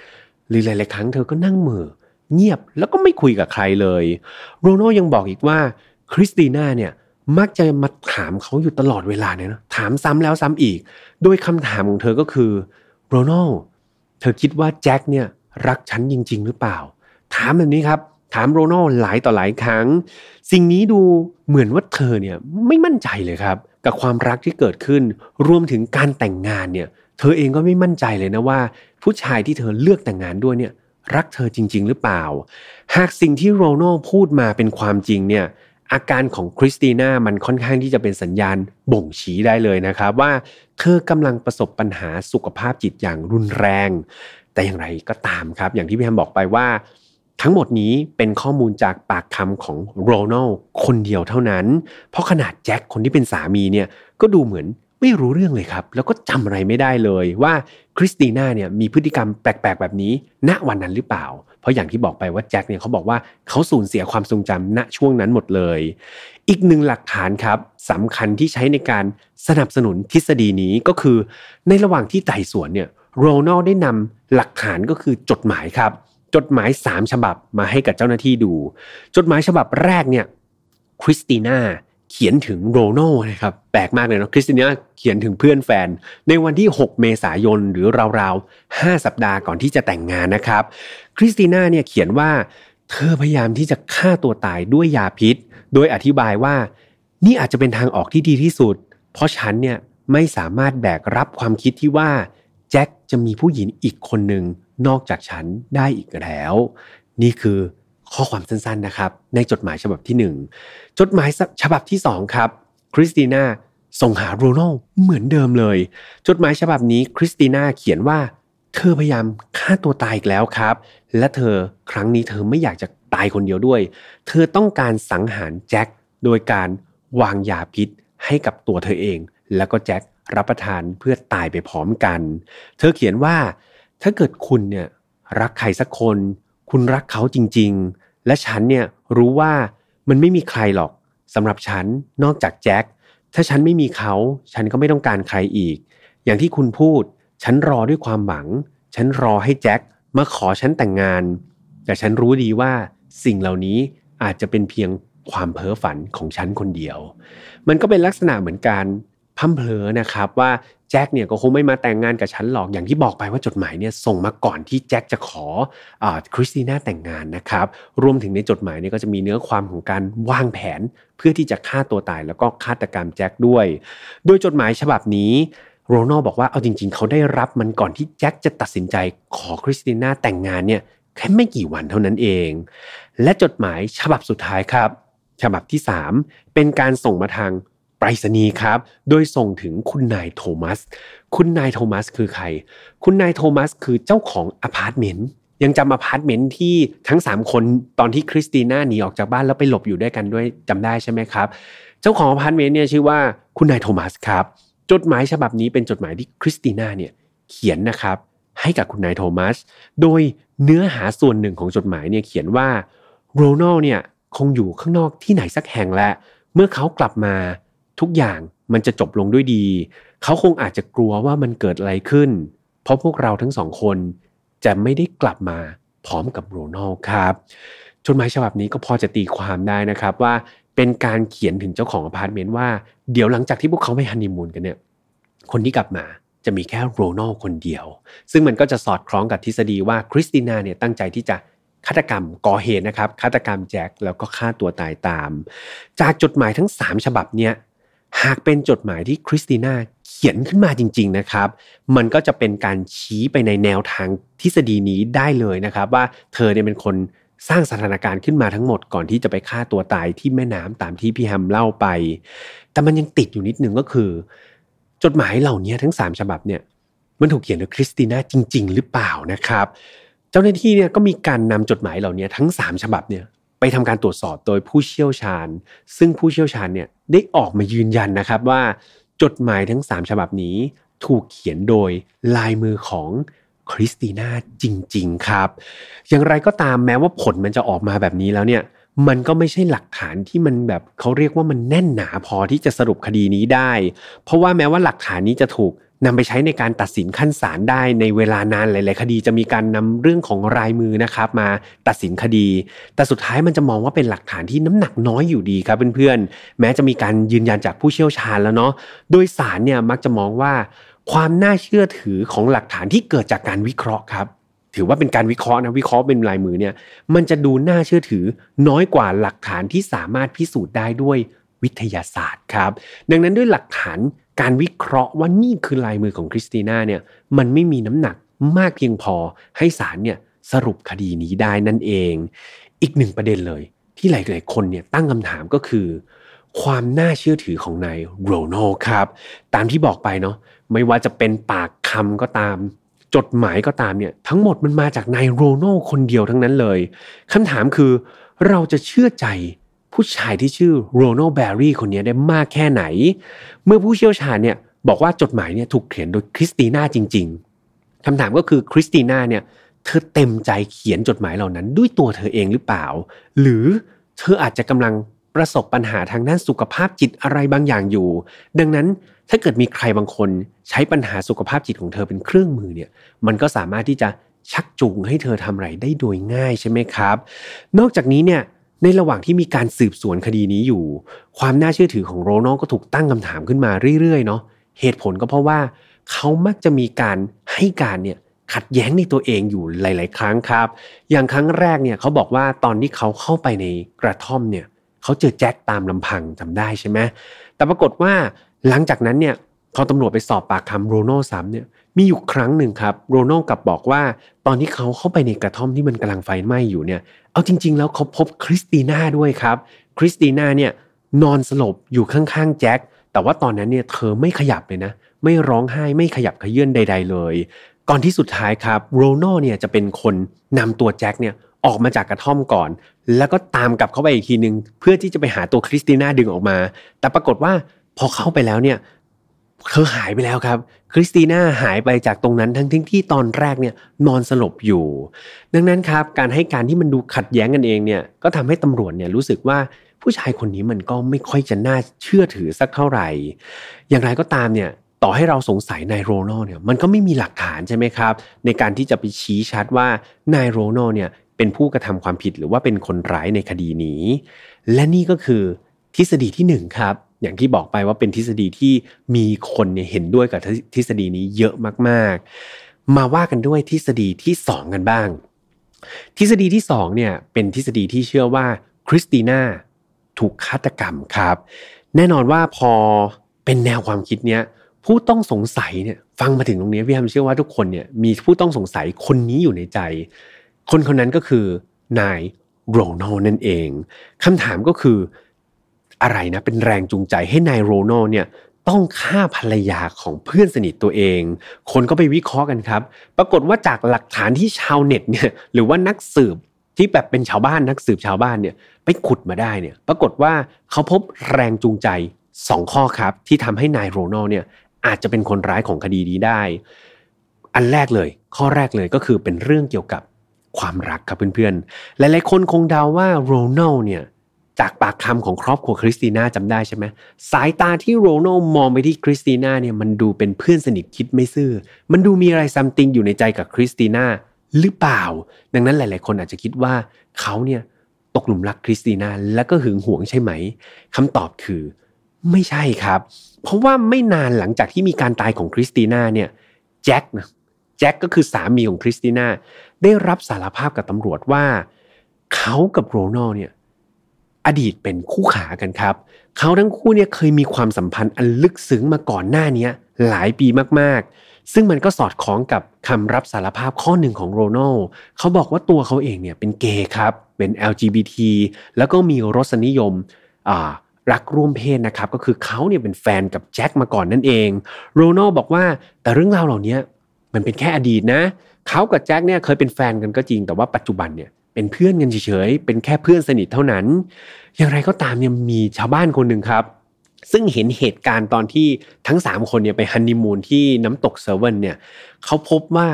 หรือหลายๆครั้งเธอก็นั่งเหม่อเงียบแล้วก็ไม่คุยกับใครเลย โรนัลยังบอกอีกว่าคริสติน่าเนี่ย มักจะมาถามเขาอยู่ตลอดเวลาเนี่ยนะถามซ้ำแล้วซ้ำอีก โดยคำถามของเธอก็คือโรนัลเธอคิดว่าแจ็คเนี่ยรักฉันจริง ๆ หรือเปล่า ถามแบบนี้ครับ ถามโรนัลหลายต่อหลายครั้ง สิ่งนี้ดูเหมือนว่าเธอเนี่ยไม่มั่นใจเลยครับ กับความรักที่เกิดขึ้น รวมถึงการแต่งงานเนี่ย เธอเองก็ไม่มั่นใจเลยนะว่า ผู้ชายที่เธอเลือกแต่งงานด้วยเนี่ยรักเธอจริง ๆ หรือเปล่า หากสิ่งที่โรนัลพูดมาเป็นความจริงเนี่ย อาการของคริสติน่ามันค่อนข้างที่จะเป็นสัญญาณบ่งชี้ได้เลยนะครับ ว่าเธอกำลังประสบปัญหาสุขภาพจิตอย่างรุนแรง แต่อย่างไรก็ตามครับ อย่างที่พี่แฮมบอกไปว่า ทั้งหมดนี้เป็นข้อมูลจากปากคำของโรนัลคนเดียวเท่านั้น เพราะขนาดแจ็คคนที่เป็นสามีเนี่ยก็ดูเหมือนไม่รู้เรื่องเลยครับ แล้วก็จำอะไรไม่ได้เลยว่าคริสติน่าเนี่ยมีพฤติกรรมแปลกๆแบบนี้ณวันนั้นหรือเปล่า เพราะอย่างที่บอกไปว่าแจ็คเนี่ยเขาบอกว่าเขาสูญเสียความทรงจำณช่วงนั้นหมดเลย อีกหนึ่งหลักฐานครับสำคัญที่ใช้ในการสนับสนุนทฤษฎีนี้ก็คือ ในระหว่างที่ไต่สวนเนี่ยโรนัลได้นำหลักฐานก็คือจดหมายครับ จดหมาย 3 ฉบับมาให้กับเจ้าหน้าที่ดู จดหมายฉบับแรกเนี่ยคริสติน่า เขียนถึงโรนัลนะครับแปลกมากเลยเนาะคริสติน่าเขียนถึงเพื่อนแฟน ในวันที่ 6 เมษายนหรือราวๆ 5 สัปดาห์ก่อนที่จะแต่งงานนะครับคริสติน่าเนี่ยเขียนว่าเธอพยายามที่จะฆ่าตัวตายด้วยยาพิษ โดยอธิบายว่า นี่อาจจะเป็นทางออกที่ดีที่สุด เพราะฉันเนี่ยไม่สามารถแบกรับความคิดที่ว่าแจ็คจะมีผู้หญิงอีกคนหนึ่งนอกจากฉันได้อีกแล้ว นี่คือ ข้อความสั้นๆนะครับ ในจดหมายฉบับที่ 1 จดหมายฉบับที่ 2 ครับคริสติน่าส่งหาโรนัลเหมือนเดิมเลย จดหมายฉบับนี้คริสติน่าเขียนว่า เธอพยายามฆ่าตัวตายอีกแล้วครับ และเธอครั้งนี้เธอไม่อยากจะตายคนเดียวด้วย เธอต้องการสังหารแจ็คโดยการวางยาพิษให้กับตัวเธอเอง แล้วก็แจ็ครับประทานเพื่อตายไปพร้อมกัน เธอเขียนว่า ถ้าเกิดคุณเนี่ยรักใครสักคน คุณรักเขาจริง และฉันเนี่ยรู้ว่ามันไม่มีใครหรอกสำหรับฉันนอกจากแจ็คถ้าฉันไม่มีเขา ฉันก็ไม่ต้องการใครอีก อย่างที่คุณพูด ฉันรอด้วยความหวัง ฉันรอให้แจ็คมาขอฉันแต่งงาน แต่ฉันรู้ดีว่าสิ่งเหล่านี้อาจจะเป็นเพียงความเพ้อฝันของฉันคนเดียว มันก็เป็นลักษณะเหมือนการพัมเพลอนะครับว่า แจ็คเนี่ยก็คงไม่มาแต่งงานกับฉันหรอกอย่างที่บอกไปว่าจดหมายเนี่ยส่งมาก่อนที่แจ็คจะขออคริสติน่าแต่งงานนะครับรวมถึงในจดหมายเนี่ยก็จะมีเนื้อความของการวางแผนเพื่อที่จะฆ่าตัวตายแล้วก็ฆาตกรรมแจ็คด้วย โดยจดหมายฉบับนี้โรนัลบอกว่าเอาจริง ๆ เขาได้รับมันก่อนที่แจ็คจะตัดสินใจขอคริสติน่าแต่งงานเนี่ยแค่ไม่กี่วันเท่านั้นเอง และจดหมายฉบับสุดท้ายครับ ฉบับที่ 3 เป็นการส่งมาทาง ไปรษณีย์ครับ โดยส่งถึงคุณนายโทมัส คุณนายโทมัสคือใคร คุณนายโทมัสคือเจ้าของอพาร์ตเมนต์ยังจำอพาร์ตเมนต์ที่ทั้ง 3 คนตอนที่คริสติน่าหนีออกจากบ้านแล้วไปหลบอยู่ด้วยกันด้วยจำได้ใช่ไหมครับ เจ้าของอพาร์ตเมนต์เนี่ยชื่อว่าคุณนายโทมัสครับ จดหมายฉบับนี้เป็นจดหมายที่คริสติน่าเนี่ยเขียนนะครับให้กับคุณนายโทมัส โดยเนื้อหาส่วนหนึ่งของจดหมายเนี่ยเขียนว่าโรนัลเนี่ยคงอยู่ข้างนอกที่ไหนสักแห่งแหละ เมื่อเขากลับมา ทุกอย่างมันจะจบลงด้วยดี เขาคงอาจจะกลัวว่ามันเกิดอะไรขึ้น เพราะพวกเราทั้งสองคนจะไม่ได้กลับมาพร้อมกับโรนัลครับจดหมายฉบับนี้ก็พอจะตีความได้นะครับว่าเป็นการเขียนถึงเจ้าของอพาร์ตเมนต์ว่าเดี๋ยวหลังจากที่พวกเขาไปฮันนีมูนกันเนี่ย คนที่กลับมาจะมีแค่โรนัลคนเดียว ซึ่งมันก็จะสอดคล้องกับทฤษฎีว่าคริสติน่าเนี่ยตั้งใจที่จะฆาตกรรมก่อเหตุนะครับฆาตกรรมแจ็คแล้วก็ฆ่าตัวตายตาม จากจดหมายทั้ง 3 ฉบับเนี่ย หากเป็นจดหมายที่คริสติน่าเขียนขึ้นมาจริง ๆนะครับ มันก็จะเป็นการชี้ไปในแนวทางทฤษฎีนี้ได้เลยนะครับ ว่าเธอเนี่ยเป็นคนสร้างสถานการณ์ขึ้นมาทั้งหมดก่อนที่จะไปฆ่าตัวตายที่แม่น้ำตามที่พี่แฮมเล่าไป แต่มันยังติดอยู่นิดนึงก็คือ จดหมายเหล่านี้ทั้ง 3 ฉบับเนี่ย มันถูกเขียนโดยคริสติน่าจริง ๆ หรือเปล่านะครับ เจ้าหน้าที่เนี่ยก็มีการนำจดหมายเหล่านี้ทั้ง 3 ฉบับเนี่ย ไปทำการตรวจสอบโดยผู้เชี่ยวชาญ ซึ่งผู้เชี่ยวชาญเนี่ยได้ออกมายืนยันนะครับว่า จดหมายทั้ง 3 ฉบับนี้ถูกเขียนโดยลายมือของคริสติน่าจริง ๆ ครับ อย่างไรก็ตามแม้ว่าผลมันจะออกมาแบบนี้แล้วเนี่ย มันก็ไม่ใช่หลักฐานที่มันแบบเขาเรียกว่ามันแน่นหนาพอที่จะสรุปคดีนี้ได้ เพราะว่าแม้ว่าหลักฐานนี้จะถูก นำไปใช้ในการตัดสินขั้นศาลได้ในเวลานานหลาย ๆ คดีจะมีการนำเรื่องของรายมือนะครับ มาตัดสินคดี แต่สุดท้ายมันจะมองว่าเป็นหลักฐานที่น้ำหนักน้อยอยู่ดีครับเพื่อนๆแม้จะมีการยืนยันจากผู้เชี่ยวชาญแล้วเนาะโดยศาลเนี่ยมักจะมองว่า ความน่าเชื่อถือของหลักฐานที่เกิดจากการวิเคราะห์ครับถือว่าเป็นการวิเคราะห์นะวิเคราะห์เป็นลายมือเนี่ยมันจะดูน่าเชื่อถือน้อยกว่าหลักฐานที่สามารถพิสูจน์ได้ด้วยวิทยาศาสตร์ครับ ดังนั้นด้วยหลักฐาน การวิเคราะห์ว่านี่คือลายมือของคริสติน่าเนี่ยมันไม่มีน้ำหนักมากเพียงพอให้ศาลเนี่ยสรุปคดีนี้ได้นั่นเอง อีกหนึ่งประเด็นเลย ที่หลายๆคนเนี่ยตั้งคำถามก็คือ ความน่าเชื่อถือของนายโรนัลครับ ตามที่บอกไปเนาะไม่ว่าจะเป็นปากคำก็ตาม จดหมายก็ตามเนี่ยทั้งหมดมันมาจากนายโรนัลคนเดียวทั้งนั้นเลยคำถามคือเราจะเชื่อใจ ผู้ชายที่ชื่อโรนัลแบร์รี่คนนี้ได้มากแค่ไหน เมื่อผู้เชี่ยวชาญเนี่ยบอกว่าจดหมายเนี่ยถูกเขียนโดยคริสติน่าจริง ๆคำถามก็คือคริสติน่าเนี่ยเธอเต็มใจเขียนจดหมายเหล่านั้น ด้วยตัวเธอเองหรือเปล่า หรือเธออาจจะกำลังประสบปัญหาทางด้านสุขภาพจิตอะไรบางอย่างอยู่ ดังนั้นถ้าเกิดมีใครบางคนใช้ปัญหาสุขภาพจิตของเธอเป็นเครื่องมือเนี่ย มันก็สามารถที่จะชักจูงให้เธอทำอะไรได้โดยง่ายใช่ไหมครับ นอกจากนี้เนี่ย ในระหว่างที่มีการสืบสวนคดีนี้อยู่ ความน่าเชื่อถือของโรนัลก็ถูกตั้งคำถามขึ้นมาเรื่อยๆเนาะเหตุผลก็เพราะว่าเขามักจะมีการให้การเนี่ยขัดแย้งในตัวเองอยู่หลาย ๆ ครั้งครับ อย่างครั้งแรกเนี่ยเขาบอกว่าตอนที่เขาเข้าไปในกระท่อมเนี่ยเขาเจอแจ็คตามลำพังจำได้ใช่ไหมแต่ปรากฏว่าหลังจากนั้นเนี่ย พอตำรวจไปสอบปากคำโรนัลซ้ำเนี่ยมีอยู่ครั้งหนึ่งครับโรนัลกลับบอกว่า ตอนที่เขาเข้าไปในกระท่อมที่มันกำลังไฟไหม้อยู่เนี่ยเอาจริง ๆ แล้วเขาพบคริสติน่าด้วยครับคริสติน่าเนี่ยนอนสลบอยู่ข้างๆแจ็คแต่ว่าตอนนั้นเนี่ยเธอไม่ขยับเลยนะ ไม่ร้องไห้ไม่ขยับเขยื้อนใด ๆ เลย ก่อนที่สุดท้ายครับโรนัลเนี่ยจะเป็นคนนำตัวแจ็คเนี่ยออกมาจากกระท่อมก่อน แล้วก็ตามกลับเข้าไปอีกทีหนึ่งเพื่อที่จะไปหาตัวคริสติน่าดึงออกมา แต่ปรากฏว่าพอเข้าไปแล้วเนี่ย เธอหายไปแล้วครับ คริสติน่าหายไปจากตรงนั้นทั้งที่ตอนแรกเนี่ยนอนสลบอยู่ ดังนั้นครับการให้การที่มันดูขัดแย้งกันเองเนี่ยก็ทำให้ตำรวจเนี่ยรู้สึกว่าผู้ชายคนนี้มันก็ไม่ค่อยจะน่าเชื่อถือสักเท่าไหร่ อย่างไรก็ตามเนี่ยต่อให้เราสงสัยนายโรนัลเนี่ยมันก็ไม่มีหลักฐานใช่ไหมครับ ในการที่จะไปชี้ชัดว่านายโรนัลเนี่ยเป็นผู้กระทำความผิดหรือว่าเป็นคนร้ายในคดีนี้ และนี่ก็คือทฤษฎีที่1ครับ อย่างที่บอกไปว่าเป็นทฤษฎีที่มีคนเนี่ยเห็นด้วยกับทฤษฎีนี้เยอะมากๆ มาว่ากันด้วยทฤษฎีที่ 2 กันบ้าง ทฤษฎีที่2เนี่ยเป็นทฤษฎีที่เชื่อว่าคริสติน่าถูกฆาตกรรมครับ แน่นอนว่าพอเป็นแนวความคิดเนี้ยผู้ต้องสงสัยเนี่ยฟังมาถึงตรงนี้พี่แฮมเชื่อว่าทุกคนเนี่ยมีผู้ต้องสงสัยคนนี้อยู่ในใจ คนคนนั้นก็คือนายโรนัลนั่นเองคำถามก็คือ อะไรนะเป็นแรงจูงใจให้นายโรนัลเนี่ยต้องฆ่าภรรยาของเพื่อนสนิทตัวเอง คนก็ไปวิเคราะห์กันครับ ปรากฏว่าจากหลักฐานที่ชาวเน็ตเนี่ยหรือว่านักสืบที่แบบเป็นชาวบ้านนักสืบชาวบ้านเนี่ยไปขุดมาได้เนี่ยปรากฏว่าเขาพบแรงจูงใจ 2 ข้อครับ ที่ทำให้นายโรนัลเนี่ยอาจจะเป็นคนร้ายของคดีนี้ได้ อันแรกเลย ข้อแรกเลยก็คือเป็นเรื่องเกี่ยวกับความรักครับเพื่อนๆ หลายๆคนคงเดาว่าโรนัลเนี่ย จากปากคำของครอบครัวคริสติน่าจำได้ใช่ไหมสายตาที่โรนัลมองไปที่คริสติน่าเนี่ยมันดูเป็นเพื่อนสนิทคิดไม่ซื่อ มันดูมีอะไร something อยู่ในใจกับคริสติน่าหรือเปล่า ดังนั้นหลาย ๆ คนอาจจะคิดว่าเขาเนี่ยตกหลุมรักคริสติน่าแล้วก็หึงหวงใช่ไหมคำตอบคือ ไม่ใช่ครับ เพราะว่าไม่นานหลังจากที่มีการตายของคริสติน่าเนี่ยแจ็คนะแจ็คก็คือสามีของคริสติน่าได้รับสารภาพกับตำรวจว่าเขากับโรนัลเนี่ย อดีตเป็นคู่ขากันครับ เขาทั้งคู่เนี่ยเคยมีความสัมพันธ์อันลึกซึ้งมาก่อนหน้านี้หลายปีมากๆ ซึ่งมันก็สอดคล้องกับคำรับสารภาพข้อหนึ่งของโรนัลเขาบอกว่าตัวเขาเองเนี่ยเป็นเกย์ครับ เป็น LGBT แล้วก็มีรสนิยมรักร่วมเพศนะครับ ก็คือเขาเนี่ยเป็นแฟนกับแจ็คมาก่อนนั่นเองโรนัลบอกว่าแต่เรื่องราวเหล่านี้มันเป็นแค่อดีตนะเขากับแจ็คเนี่ยเคยเป็นแฟนกันก็จริง แต่ว่าปัจจุบันเนี่ย เป็นเพื่อนกันเฉยๆ เป็นแค่เพื่อนสนิทเท่านั้น อย่างไรก็ตามเนี่ยมีชาวบ้านคนหนึ่งครับ ซึ่งเห็นเหตุการณ์ตอนที่ทั้ง 3 คนเนี่ยไปฮันนีมูนที่น้ำตกเซเว่นเนี่ยเขาพบว่า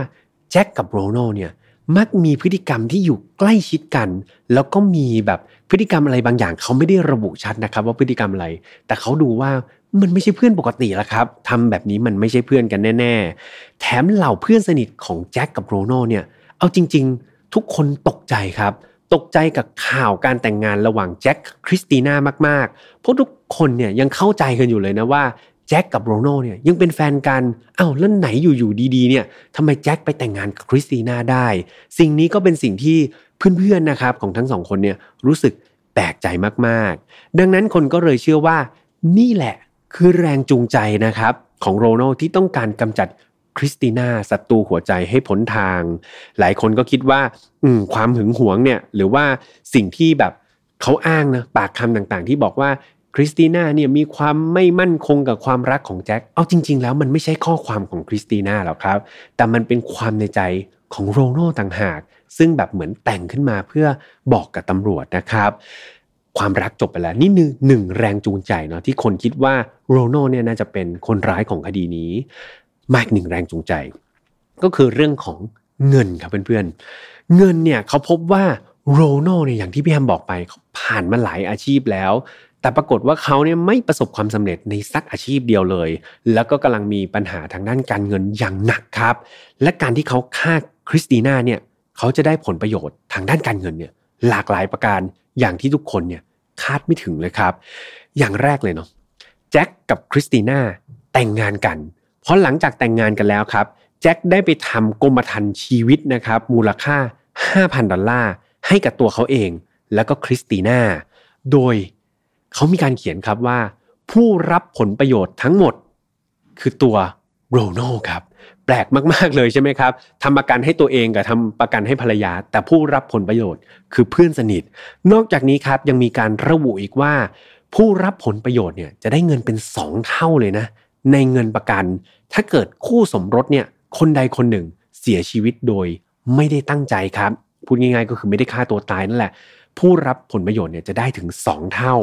แจ็คกับโรนัลเนี่ยมักมีพฤติกรรมที่อยู่ใกล้ชิดกัน แล้วก็มีแบบพฤติกรรมอะไรบางอย่างเขาไม่ได้ระบุชัดนะครับ ว่าพฤติกรรมอะไร แต่เขาดูว่ามันไม่ใช่เพื่อนปกติและครับทำแบบนี้มันไม่ใช่เพื่อนกันแน่ ๆ แถมเหล่าเพื่อนสนิทของแจ็คกับโรนัลเนี่ยเอาจริง ๆ ทุกคนตกใจครับ ตกใจกับข่าวการแต่งงานระหว่างแจ็คคริสติน่ามากๆเพราะทุกคนเนี่ยยังเข้าใจกันอยู่เลยนะว่าแจ็คกับโรนัลเนี่ยยังเป็นแฟนกันอ้าวแล้วไหนอยู่ๆดีๆเนี่ยทำไมแจ็คไปแต่งงานกับคริสติน่าได้ สิ่งนี้ก็เป็นสิ่งที่เพื่อนๆนะครับของทั้งสองคนเนี่ยรู้สึกแปลกใจมากๆ ดังนั้นคนก็เลยเชื่อว่านี่แหละคือแรงจูงใจนะครับของโรนัลที่ต้องการกำจัด คริสติน่าศัตรูหัวใจให้พ้นทาง หลายคนก็คิดว่า อืความหึงหวงเนี่ย หรือว่าสิ่งที่แบบเขาอ้างนะปากคำต่างๆ ที่บอกว่าคริสติน่าเนี่ยมีความไม่มั่นคงกับความรักของแจ็ค เอาจริง ๆ แล้วมันไม่ใช่ข้อความของคริสติน่าหรอกครับ แต่มันเป็นความในใจของโรนัลต่างหาก ซึ่งแบบเหมือนแต่งขึ้นมาเพื่อบอกกับตำรวจนะครับ ความรักจบไปแล้วนี่หนึ่งหนึ่งแรงจูงใจเนาะที่คนคิดว่าโรนัลเนี่ยน่าจะเป็นคนร้ายของคดีนี้ อีกหนึ่งแรงจูงใจ ก็คือเรื่องของเงินครับเพื่อนๆ เงินเนี่ยเขาพบว่าโรนัลเนี่ยอย่างที่พี่แฮมบอกไปเขาผ่านมาหลายอาชีพแล้ว แต่ปรากฏว่าเขาเนี่ยไม่ประสบความสำเร็จในสักอาชีพเดียวเลย แล้วก็กำลังมีปัญหาทางด้านการเงินอย่างหนักครับ และการที่เขาฆ่าคริสติน่าเนี่ยเขาจะได้ผลประโยชน์ทางด้านการเงินเนี่ยหลากหลายประการอย่างที่ทุกคนเนี่ยคาดไม่ถึงเลยครับ อย่างแรกเลยเนาะแจ็คกับคริสติน่าแต่งงานกัน เพราะหลังจากแต่งงานกันแล้วครับแจ็คได้ไปทำกรมธรรม์ชีวิตนะครับมูลค่า 5,000 ดอลลาร์ให้กับตัวเขาเอง แล้วก็คริสติน่า โดยเขามีการเขียนครับว่า ผู้รับผลประโยชน์ทั้งหมด คือตัวโรโนครับ แปลกมาก ๆ เลยใช่ไหมครับทำประกันให้ตัวเองกับทำประกันให้ภรรยา แต่ผู้รับผลประโยชน์คือเพื่อนสนิท นอกจากนี้ครับยังมีการระบุอีกว่า ผู้รับผลประโยชน์เนี่ยจะได้เงินเป็น 2 เท่าเลยนะในเงินประกัน ถ้าเกิดคู่สมรสเนี่ยคนใดคนหนึ่งเสียชีวิตโดยไม่ได้ตั้งใจครับ พูดง่ายๆ ก็คือไม่ได้ฆ่าตัวตายนั่นแหละ ผู้รับผลประโยชน์เนี่ยจะได้ถึง 2 เท่า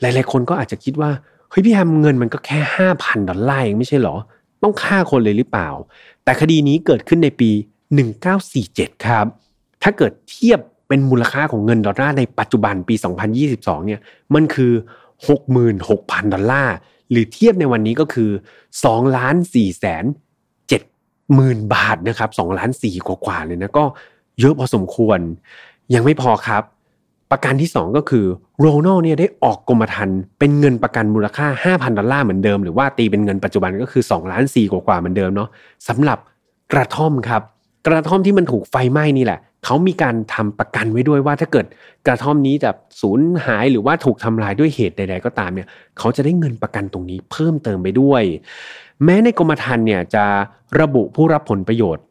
หลายๆคนก็อาจจะคิดว่าเฮ้ยพี่แฮมเงินมันก็แค่ 5,000 ดอลลาร์เองไม่ใช่หรอ ต้องฆ่าคนเลยหรือเปล่า แต่คดีนี้เกิดขึ้นในปี 1947 ครับ ถ้าเกิดเทียบเป็นมูลค่าของเงินดอลลาร์ในปัจจุบันปี 2022 เนี่ยมันคือ 66,000 ดอลลาร์ หรือเทียบในวันนี้ก็คือ2ล้าน4แสน7หมื่นบาทนะครับ2ล้าน4กว่าเลยนะก็เยอะพอสมควร ยังไม่พอครับ ประกันที่ 2 ก็คือโรนัลเนี่ยได้ออกกรมธรรม์เป็นเงินประกันมูลค่า 5,000 ดอลลาร์เหมือนเดิม หรือว่าตีเป็นเงินปัจจุบันก็คือ2ล้าน4กว่าเหมือนเดิมเนาะสำหรับกระท่อมครับ กระท่อมที่มันถูกไฟไหม้นี่แหละ เขามีการทำประกันไว้ด้วยว่าถ้าเกิดกระท่อมนี้จะสูญหายหรือว่าถูกทำลายด้วยเหตุใดๆก็ตามเนี่ย เขาจะได้เงินประกันตรงนี้เพิ่มเติมไปด้วย แม้ในกรมธรรม์เนี่ยจะระบุผู้รับผลประโยชน์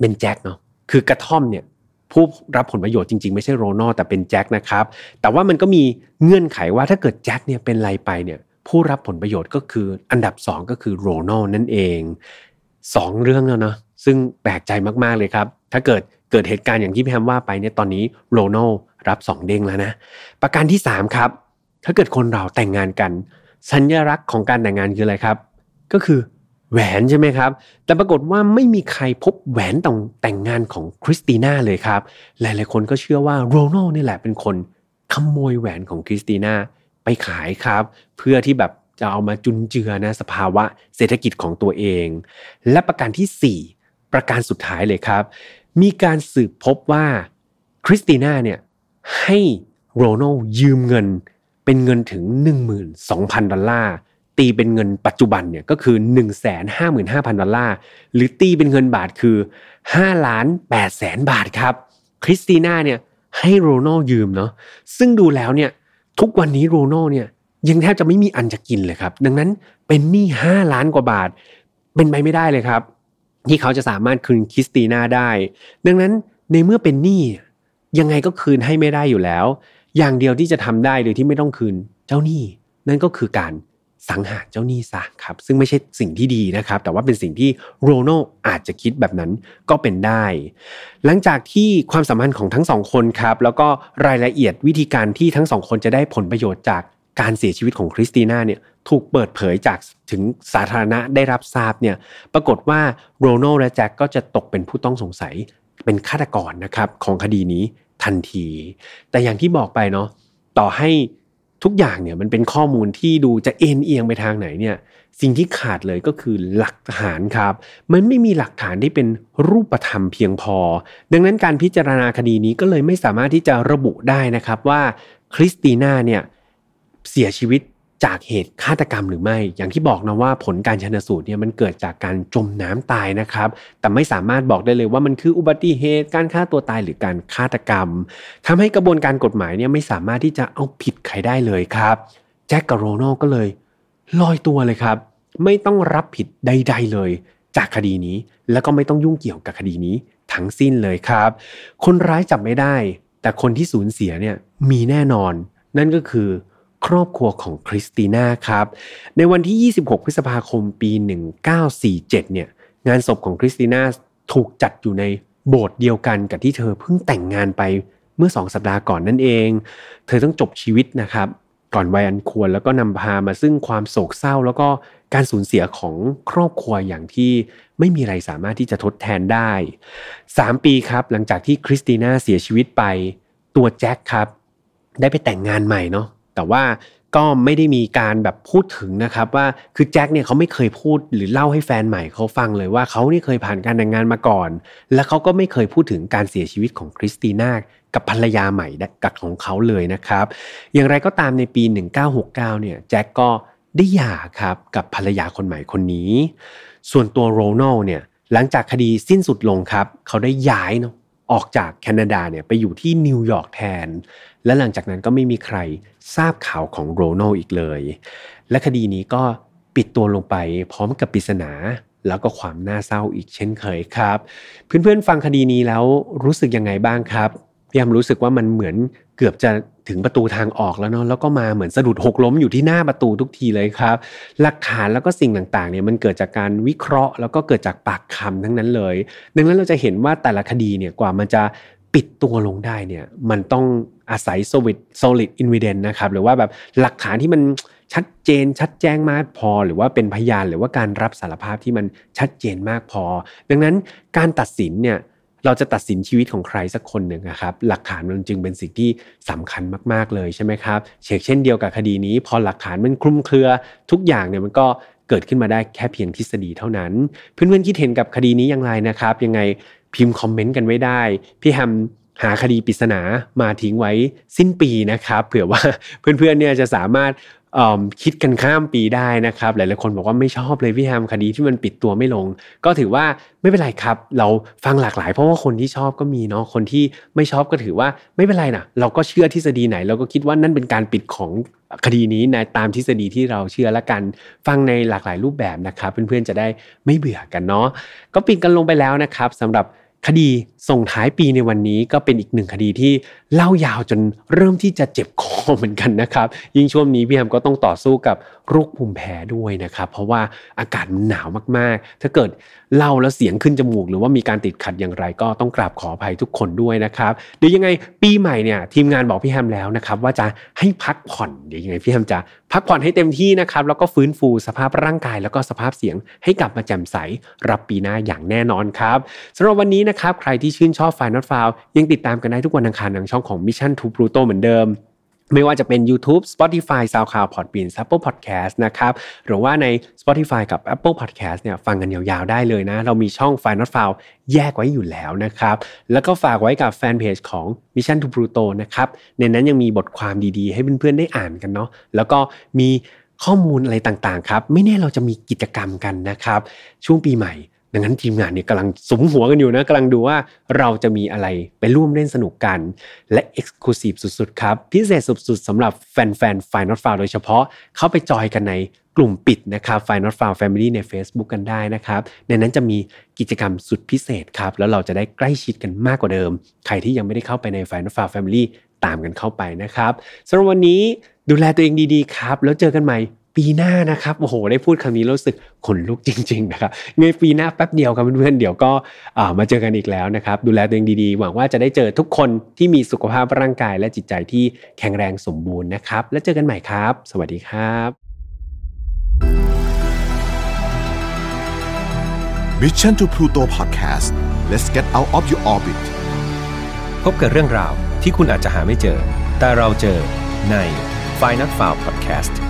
เป็นแจ็คเนาะคือกระท่อมเนี่ยผู้รับผลประโยชน์จริงๆ ไม่ใช่โรนัลแต่เป็นแจ็คนะครับ แต่ว่ามันก็มีเงื่อนไขว่าถ้าเกิดแจ็คเนี่ยเป็นไรไปเนี่ยผู้รับผลประโยชน์ก็คืออันดับ 2 ก็คือโรนัลนั่นเอง 2 เรื่องแล้วนะซึ่งแปลกใจมากๆเลยครับ ถ้าเกิด เกิดเหตุการณ์อย่างที่พี่แฮมว่าไปเนี่ยตอนนี้โรนัลรับสองเด้งแล้วนะ ประการที่3ครับ ถ้าเกิดคนเราแต่งงานกัน สัญลักษณ์ของการแต่งงานคืออะไรครับ ก็คือแหวนใช่ไหมครับ แต่ปรากฏว่าไม่มีใครพบแหวนตรงแต่งงานของคริสติน่าเลยครับ หลายๆคนก็เชื่อว่าโรนัลนี่แหละเป็นคนขโมยแหวนของคริสติน่าไปขายครับ เพื่อที่แบบจะเอามาจุนเจือนะสภาวะเศรษฐกิจของตัวเอง และประการที่ 4 ประการสุดท้ายเลยครับ มีการสืบพบว่าคริสติน่าเนี่ยให้โรนัลยืมเงินเป็นเงินถึง 12,000 ดอลลาร์ ตีเป็นเงินปัจจุบันเนี่ยก็คือ 155,000 ดอลลาร์ หรือตีเป็นเงินบาทคือ5ล้าน8แสนบาทครับ คริสติน่าเนี่ยให้โรนัลยืมเนาะซึ่งดูแล้วเนี่ยทุกวันนี้โรนัลเนี่ยยังแทบจะไม่มีอันจะกินเลยครับ ดังนั้นเป็นหนี้5ล้านกว่าบาท เป็นไปไม่ได้เลยครับ ที่เขาจะสามารถคืนคริสติน่าได้ ดังนั้นในเมื่อเป็นหนี้ยังไงก็คืนให้ไม่ได้อยู่แล้ว อย่างเดียวที่จะทำได้โดยที่ไม่ต้องคืนเจ้าหนี้นั่นก็คือการสังหารเจ้าหนี้ซะครับ ซึ่งไม่ใช่สิ่งที่ดีนะครับ แต่ว่าเป็นสิ่งที่โรนัลอาจจะคิดแบบนั้นก็เป็นได้ หลังจากที่ความสัมพันธ์ของทั้งสองคนครับ แล้วก็รายละเอียดวิธีการที่ทั้งสองคนจะได้ผลประโยชน์จาก การเสียชีวิตของคริสติน่าเนี่ยถูกเปิดเผยจากถึงสาธารณะได้รับทราบเนี่ยปรากฏว่าโรนัลและแจ็คก็จะตกเป็นผู้ต้องสงสัยเป็นฆาตกรนะครับของคดีนี้ทันที แต่อย่างที่บอกไปเนาะต่อให้ทุกอย่างเนี่ยมันเป็นข้อมูลที่ดูจะเอ็นเอียงไปทางไหนเนี่ยสิ่งที่ขาดเลยก็คือหลักฐานครับ มันไม่มีหลักฐานที่เป็นรูปธรรมเพียงพอ ดังนั้นการพิจารณาคดีนี้ก็เลยไม่สามารถที่จะระบุได้นะครับว่าคริสติน่าเนี่ย เสียชีวิตจากเหตุฆาตกรรมหรือไม่ อย่างที่บอกนะว่าผลการชนสูตรเนี่ยมันเกิดจากการจมน้ำตายนะครับ แต่ไม่สามารถบอกได้เลยว่ามันคืออุบัติเหตุ การฆ่าตัวตายหรือการฆาตกรรมทำให้กระบวนการกฎหมายเนี่ยไม่สามารถที่จะเอาผิดใครได้เลยครับ แจ็คกับโรนัลก็เลยลอยตัวเลยครับ ไม่ต้องรับผิดใด ๆ เลย จากคดีนี้ แล้วก็ไม่ต้องยุ่งเกี่ยวกับคดีนี้ทั้งสิ้นเลยครับ คนร้ายจับไม่ได้ แต่คนที่สูญเสียเนี่ยมีแน่นอน นั่นก็คือ ครอบครัวของคริสติน่าครับ ในวันที่ 26 พฤษภาคมปี 1947 เนี่ย งานศพของคริสติน่าถูกจัดอยู่ในโบสถ์เดียวกันกับที่เธอเพิ่งแต่งงานไปเมื่อสองสัปดาห์ก่อนนั่นเอง เธอต้องจบชีวิตนะครับ ก่อนวัยอันควรแล้วก็นำพามาซึ่งความโศกเศร้า แล้วก็การสูญเสียของครอบครัวอย่างที่ไม่มีอะไรสามารถที่จะทดแทนได้ 3 ปีครับหลังจากที่คริสติน่าเสียชีวิตไปตัวแจ็คครับ ได้ไปแต่งงานใหม่เนาะ แต่ว่าก็ไม่ได้มีการแบบพูดถึงนะครับว่าคือแจ็คเนี่ยเขาไม่เคยพูดหรือเล่าให้แฟนใหม่เขาฟังเลยว่าเขานี่เคยผ่านการแต่งงานมาก่อน และเขาก็ไม่เคยพูดถึงการเสียชีวิตของคริสติน่ากับภรรยาใหม่กับของเขาเลยนะครับ อย่างไรก็ตามในปี 1969 เนี่ยแจ็คก็ได้หย่าครับกับภรรยาคนใหม่คนนี้ ส่วนตัวโรนัลเนี่ยหลังจากคดีสิ้นสุดลงครับ เขาได้ย้ายเนาะออกจากแคนาดาเนี่ยไปอยู่ที่นิวยอร์กแทน และหลังจากนั้นก็ไม่มีใคร ทราบข่าวของโรนัลอีกเลย และคดีนี้ก็ปิดตัวลงไปพร้อมกับปริศนาแล้วก็ความน่าเศร้าอีกเช่นเคยครับ เพื่อนๆฟังคดีนี้แล้วรู้สึกยังไงบ้างครับพี่ยามรู้สึกว่ามันเหมือนเกือบจะถึงประตูทางออกแล้วเนาะแล้วก็มาเหมือนสะดุดหกล้มอยู่ที่หน้าประตูทุกทีเลยครับ หลักฐานแล้วก็สิ่งต่างๆเนี่ยมันเกิดจากการวิเคราะห์ แล้วก็เกิดจากปากคำทั้งนั้นเลย ดังนั้นเราจะเห็นว่าแต่ละคดีเนี่ยกว่ามันจะปิดตัวลงได้เนี่ยมันต้อง อาศัย solid solid evidence นะครับหรือว่าแบบหลักฐานที่มันชัดเจนชัดแจ้งมากพอ หรือว่าเป็นพยานหรือว่าการรับสารภาพที่มันชัดเจนมากพอ ดังนั้นการตัดสินเนี่ยเราจะตัดสินชีวิตของใครสักคนหนึ่งนะครับ หลักฐานมันจึงเป็นสิ่งที่สำคัญมาก ๆ เลยใช่ไหมครับเชกเช่นเดียวกับคดีนี้ พอหลักฐานมันคลุมเครือ ทุกอย่างเนี่ยมันก็เกิดขึ้นมาได้แค่เพียงทฤษฎีเท่านั้น เพื่อนๆคิดเห็นกับคดีนี้อย่างไรนะครับ ยังไงพิมพ์คอมเมนต์กันไว้ได้ พี่แฮม หาคดีปริศนามาทิ้งไว้สิ้นปีนะครับเผื่อว่าเพื่อนๆเนี่ยจะสามารถคิดกันข้ามปีได้นะครับ หลายๆคนบอกว่าไม่ชอบเลยพี่แฮมคดีที่มันปิดตัวไม่ลง ก็ถือว่าไม่เป็นไรครับ เราฟังหลากหลายเพราะว่าคนที่ชอบก็มีเนาะคนที่ไม่ชอบก็ถือว่าไม่เป็นไรนะเราก็เชื่อทฤษฎีไหน เราก็คิดว่านั่นเป็นการปิดของคดีนี้ในตามทฤษฎีที่เราเชื่อและกันฟังในหลากหลายรูปแบบนะครับ เพื่อนๆจะได้ไม่เบื่อกันเนาะก็ปิดกันลงไปแล้วนะครับสำหรับ คดีส่งท้ายปีในวันนี้ก็เป็นอีกหนึ่งคดีที่เล่ายาวจนเริ่มที่จะเจ็บคอเหมือนกันนะครับ ยิ่งช่วงนี้พี่แฮมก็ต้องต่อสู้กับ โรคภูมิแพ้ด้วยนะครับ เพราะว่าอากาศมันหนาวมากๆ ถ้าเกิดเล่าแล้วเสียงขึ้นจมูก หรือว่ามีการติดขัดอย่างไรก็ต้องกราบขออภัยทุกคนด้วยนะครับเดี๋ยวยังไงปีใหม่เนี่ยทีมงานบอกพี่แฮมแล้วนะครับว่าจะให้พักผ่อนเดี๋ยวยังไงพี่แฮมจะพักผ่อนให้เต็มที่นะครับแล้วก็ฟื้นฟูสภาพร่างกาย แล้วก็สภาพเสียงให้กลับมาแจ่มใสรับปีหน้าอย่างแน่นอนครับสำหรับวันนี้นะครับใครที่ชื่นชอบไฟนอตฟาวยังติดตามกันได้ทุกวันอังคารทางช่องของ Mission to Pluto เหมือนเดิม ไม่ว่าจะเป็น YouTube Spotify SoundCloud Podbean Apple Podcast นะครับหรือว่าใน Spotify กับ Apple Podcast เนี่ยฟังกันยาวๆได้เลยนะ เรามีช่อง Final f i l e แยกไว้อยู่แล้วนะครับ แล้วก็ฝากไว้กับแฟนเพจของ Mission to Pluto นะครับ ในนั้นยังมีบทความดีๆ ให้เพื่อนๆได้อ่านกันเนาะแล้วก็มีข้อมูลอะไรต่างๆครับ ไม่แน่เราจะมีกิจกรรมกันนะครับ ช่วงปีใหม่ ดังนั้นทีมงานเนี่ยกำลังสมหัวกันอยู่นะกำลังดูว่าเราจะมีอะไรไปร่วมเล่นสนุกกัน และ Exclusive สุดๆ ครับ พิเศษสุดๆสำหรับแฟนๆ Final f i l โดยเฉพาะเข้าไปจอยกันในกลุ่มปิดนะครับ Final f i l Family ใน Facebook กันได้นะครับ ในนั้นจะมีกิจกรรมสุดพิเศษครับ แล้วเราจะได้ใกล้ชิดกันมากกว่าเดิม ใครที่ยังไม่ได้เข้าไปใน Final f i l Family ตามกันเข้าไปนะครับสำหรับวันนี้ดูแลตัวเองดีๆครับ แล้วเจอกันใหม่ ปีหน้านะครับโอ้โหได้พูดคำนี้รู้สึกขนลุกจริง ๆ นะครับเงยปีหน้าแป๊บเดียวครับเพื่อนๆเดี๋ยวก็มาเจอกันอีกแล้วนะครับ ดูแลตัวเองดีๆ หวังว่าจะได้เจอทุกคนที่มีสุขภาพร่างกายและจิตใจที่แข็งแรงสมบูรณ์นะครับ แล้วเจอกันใหม่ครับ สวัสดีครับ Mission to Pluto Podcast let's get out of your orbit พบกับเรื่องราวที่คุณอาจจะหาไม่เจอ แต่เราเจอใน f i n a l f i l e Podcast